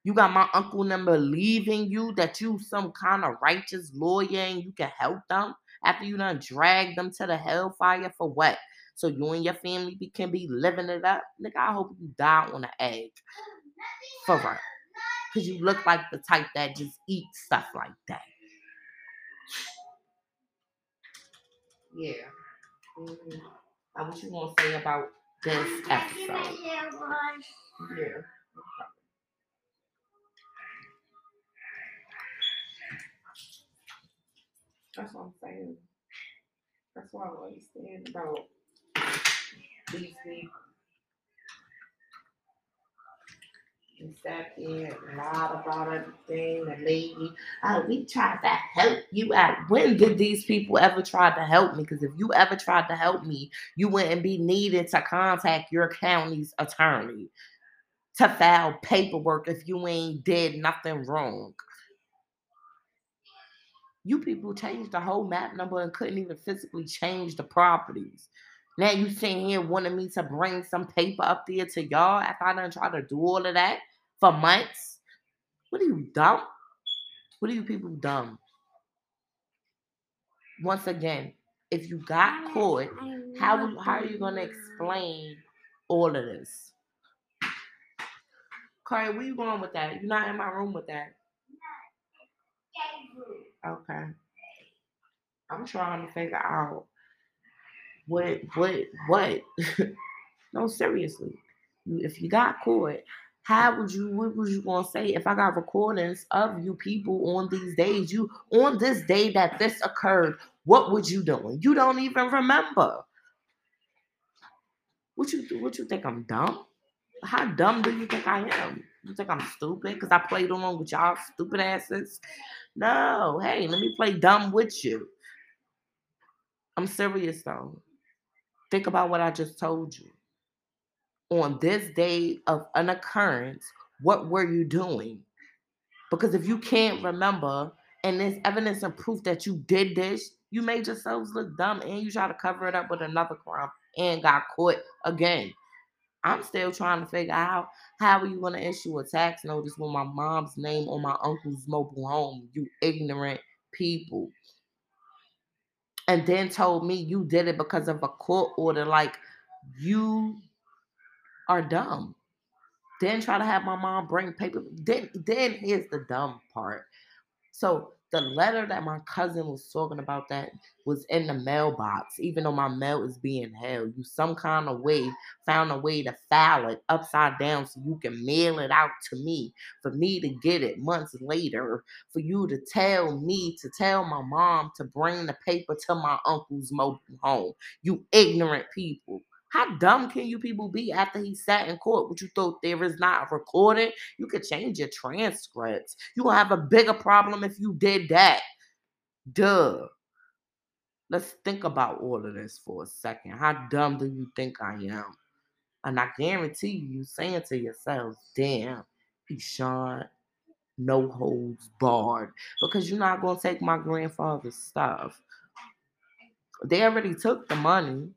You got my uncle them believing you that you some kind of righteous lawyer and you can help them after you done drag them to the hellfire for what? So you and your family can be living it up? Nigga, I hope you die on the egg. For real. Because you look like the type that just eat stuff like that. Yeah. Mm-hmm. Now, what you to say about this episode? Yeah. That's what I'm saying. That's what I understand about these people. And sat there and lied about everything. The lady, oh, we tried to help you out. When did these people ever try to help me? Because if you ever tried to help me, you wouldn't be needed to contact your county's attorney to file paperwork if you ain't did nothing wrong. You people changed the whole map number and couldn't even physically change the properties. Now you sitting here wanting me to bring some paper up there to y'all after I done tried to do all of that for months. What are you dumb? What are you people dumb? Once again, if you got caught, how how are you gonna explain all of this? Corey, where you going with that? You're not in my room with that. Okay. I'm trying to figure out what what what. [LAUGHS] no, seriously. If you got caught, how would you what was you gonna say if I got recordings of you people on these days? You on this day that this occurred, what would you doing? You don't even remember. What you what you think I'm dumb? How dumb do you think I am? You think I'm stupid because I played along with y'all stupid asses? No, hey, let me play dumb with you. I'm serious though. Think about what I just told you. On this day of an occurrence, what were you doing? Because if you can't remember and there's evidence and proof that you did this, You made yourselves look dumb and you try to cover it up with another crime and got caught again. I'm still trying to figure out how are you gonna issue a tax notice with my mom's name on my uncle's mobile home, you ignorant people. And then told me you did it because of a court order. Like you are dumb. Then try to have my mom bring paper. Then then here's the dumb part. So the letter that my cousin was talking about that was in the mailbox, even though my mail is being held. You some kind of way found a way to file it upside down so you can mail it out to me for me to get it months later, for you to tell me to tell my mom to bring the paper to my uncle's mobile home. You ignorant people. How dumb can you people be after he sat in court? What you thought there is not a recording? You could change your transcripts. You gonna have a bigger problem if you did that. Duh. Let's think about all of this for a second. How dumb do you think I am? And I guarantee you, you saying to yourselves, damn, Eshawn, no holds barred. Because you're not gonna take my grandfather's stuff. They already took the money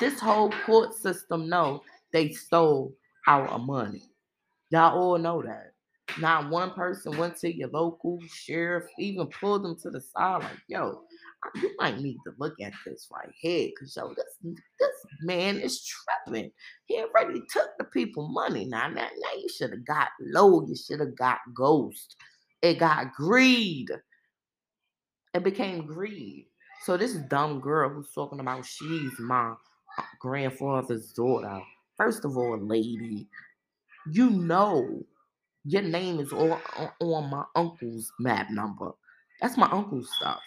this whole court system know they stole our money. Y'all all know that. Not one person went to your local sheriff, even pulled them to the side, like, yo, you might need to look at this right here, cause yo, this this man is tripping. He already took the people money. Now, now, now you should have got low. You should have got ghost. It got greed. It became greed. So this dumb girl who's talking about she's my uh, grandfather's daughter. First of all, lady, you know your name is on, uh, on my uncle's map number. That's my uncle's stuff.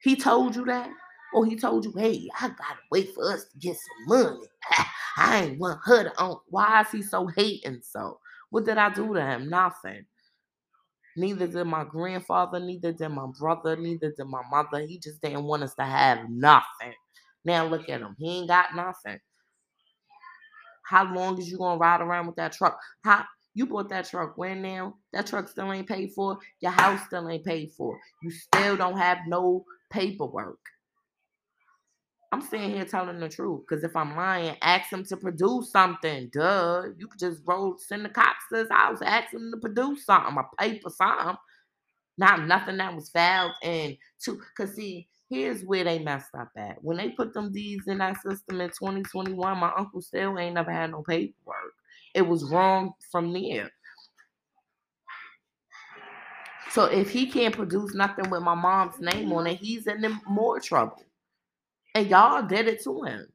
He told you that? Or he told you, hey, I gotta wait for us to get some money. [LAUGHS] I ain't want her to own. Why is he so hating so? What did I do to him? Nothing. Neither did my grandfather, neither did my brother, neither did my mother. He just didn't want us to have nothing. Now look at him. He ain't got nothing. How long is you gonna ride around with that truck? How you bought that truck when now? That truck still ain't paid for. Your house still ain't paid for. You still don't have no paperwork. I'm sitting here telling the truth. Because if I'm lying, ask them to produce something. Duh. You could just roll, send the cops to his house, ask them to produce something, a paper, something. Not nothing that was filed and to cause see, here's where they messed up at. When they put them deeds in that system in 2021, my uncle still ain't never had no paperwork. It was wrong from there. So if he can't produce nothing with my mom's name on it, he's in more trouble. And y'all did it to him.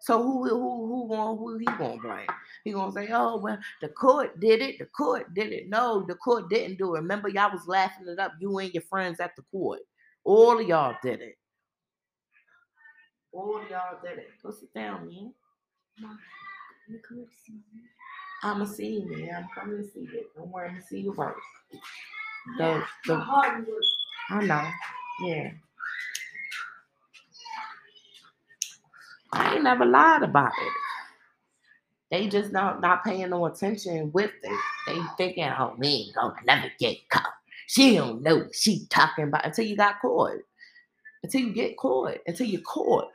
So who who who going who he gonna blame? He gonna say, oh well, the court did it. The court did it. No, the court didn't do it. Remember, y'all was laughing it up. You and your friends at the court. All of y'all did it. All of y'all did it. Go sit down, man. You come to see me. I'ma see you, man. I'm coming to see you. Don't worry, I'm gonna see you first. The, the, I know. Yeah. I ain't never lied about it. They just not not paying no attention with it. They thinking, oh, we ain't gonna never get caught. She don't know what she talking about until you got caught. Until you get caught. Until you're caught.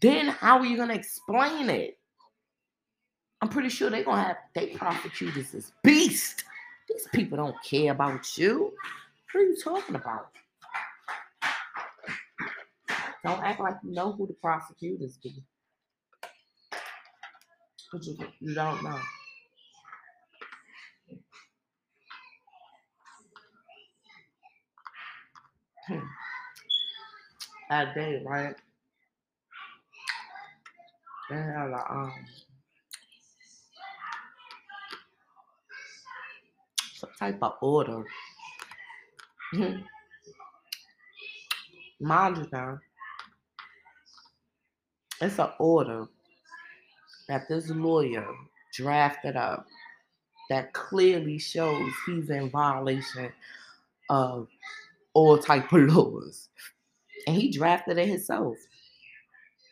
Then how are you gonna explain it? I'm pretty sure they're gonna have they prosecutors as this beast. These people don't care about you. What are you talking about? Don't act like you know who the prosecutors be. But you, you don't know. Hmm. That day, right? They had a um some type of order. Mhm. Mind you now, it's an order that this lawyer drafted up that clearly shows he's in violation of all type of laws. And he drafted it himself.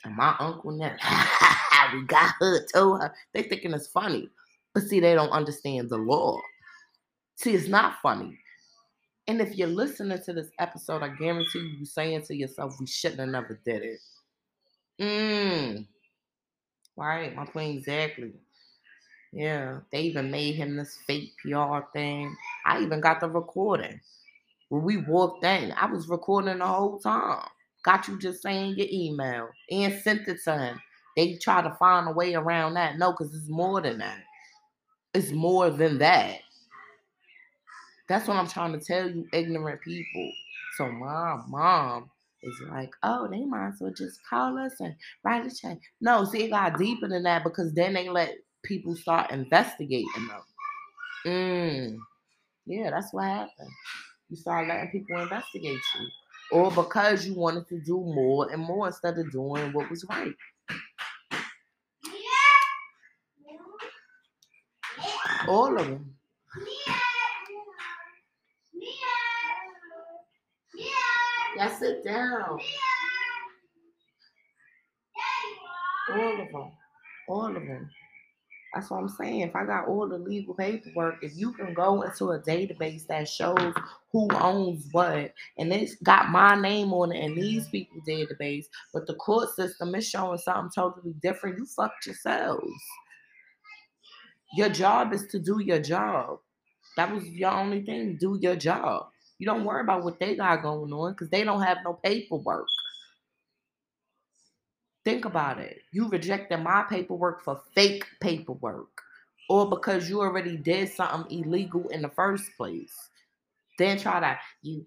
And my uncle never, [LAUGHS] we got her, told her. They thinking it's funny. But see, they don't understand the law. See, it's not funny. And if you're listening to this episode, I guarantee you, you're saying to yourself, we shouldn't have never did it. Mm. Right, my point exactly. Yeah, they even made him this fake PR thing. I even got the recording. When we walked in, I was recording the whole time. Got you just saying your email and sent it to him. They try to find a way around that. No, because it's more than that. It's more than that. That's what I'm trying to tell you, ignorant people. So my mom is like, oh, they might as well just call us and write a check. No, see, it got deeper than that because then they let people start investigating them. Mm. Yeah, that's what happened. You start letting people investigate you. Or because you wanted to do more and more instead of doing what was right. All of them. Yeah, sit down. All of them. All of them. That's what I'm saying. If I got all the legal paperwork, if you can go into a database that shows who owns what, and it's got my name on it and these people database, but the court system is showing something totally different, you fucked yourselves. Your job is to do your job. That was your only thing. Do your job. You don't worry about what they got going on because they don't have no paperwork. Think about it. You rejected my paperwork for fake paperwork or because you already did something illegal in the first place. Then try to you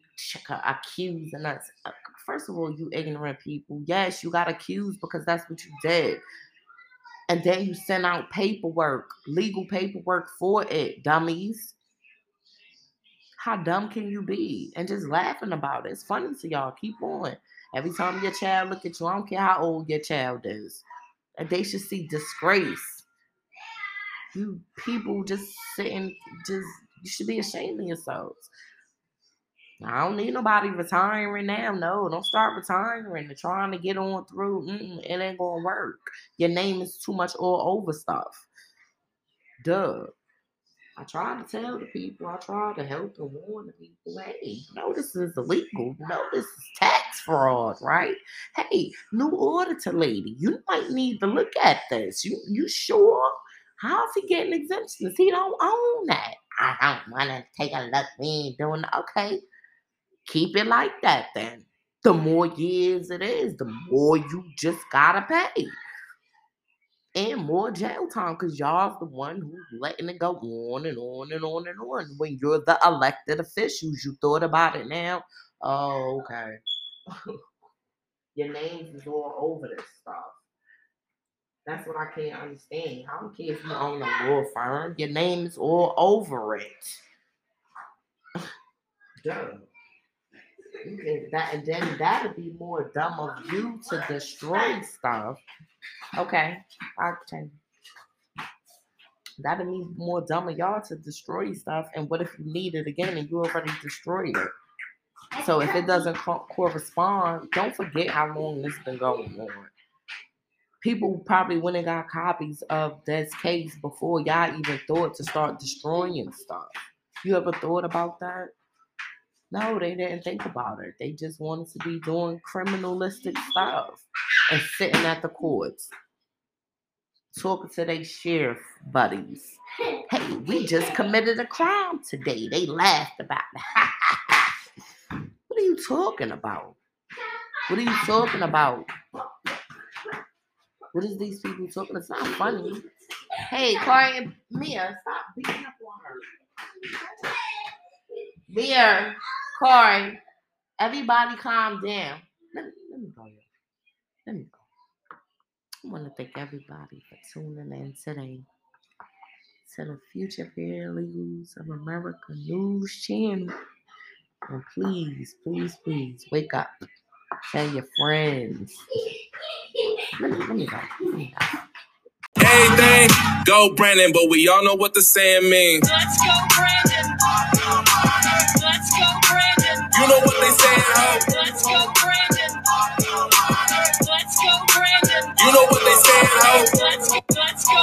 accusing us. Uh, First of all, you ignorant people. Yes, you got accused because that's what you did. And then you send out paperwork, legal paperwork for it, dummies. How dumb can you be? And just laughing about it. It's funny to y'all. Keep on. Every time your child look at you, I don't care how old your child is. They should see disgrace. You people just sitting, just you should be ashamed of yourselves. I don't need nobody retiring now. No, don't start retiring and trying to get on through. Mm-mm, it ain't gonna work. Your name is too much all over stuff. Duh. I try to tell the people, I try to help and warn the people, hey, no, this is illegal. No, this is tax fraud, right? Hey, new auditor lady, you might need to look at this. You you sure? How's he getting exemptions? He don't own that. I don't want to take a look. We ain't doing that. Okay, keep it like that then. The more years it is, the more you just gotta pay and more jail time because y'all's the one who's letting it go on and on and on and on. When you're the elected officials, you thought about it now. Oh, okay. [LAUGHS] Your names is all over this stuff. That's what I can't understand. I don't care if you own a law firm. Your name is all over it. [LAUGHS] Dumb. That, and then that'd be more dumb of you to destroy stuff. Okay, I'll. That'd be more dumb of y'all to destroy stuff. And what if you need it again and you already destroyed it? So if it doesn't co- correspond, don't forget how long this been going on. People probably went and got copies of this case before y'all even thought to start destroying stuff. You ever thought about that? No, they didn't think about it. They just wanted to be doing criminalistic stuff and sitting at the courts, talking to their sheriff buddies. Hey, we just committed a crime today. They laughed about it. [LAUGHS] what are you talking about? What are you talking about? What is these people talking? It's not funny. Hey, Corey and Mia, stop beating up on her. Mia, Corey, everybody calm down. Let me, let me go here. Let me go. I want to thank everybody for tuning in today to the Future Paralegals of America News Channel. And please, please, please wake up. Tell your friends. Let me, let me go. Let me go. Everything go Brandon, but we all know what the saying means. Let's go, Brandon. Let's go.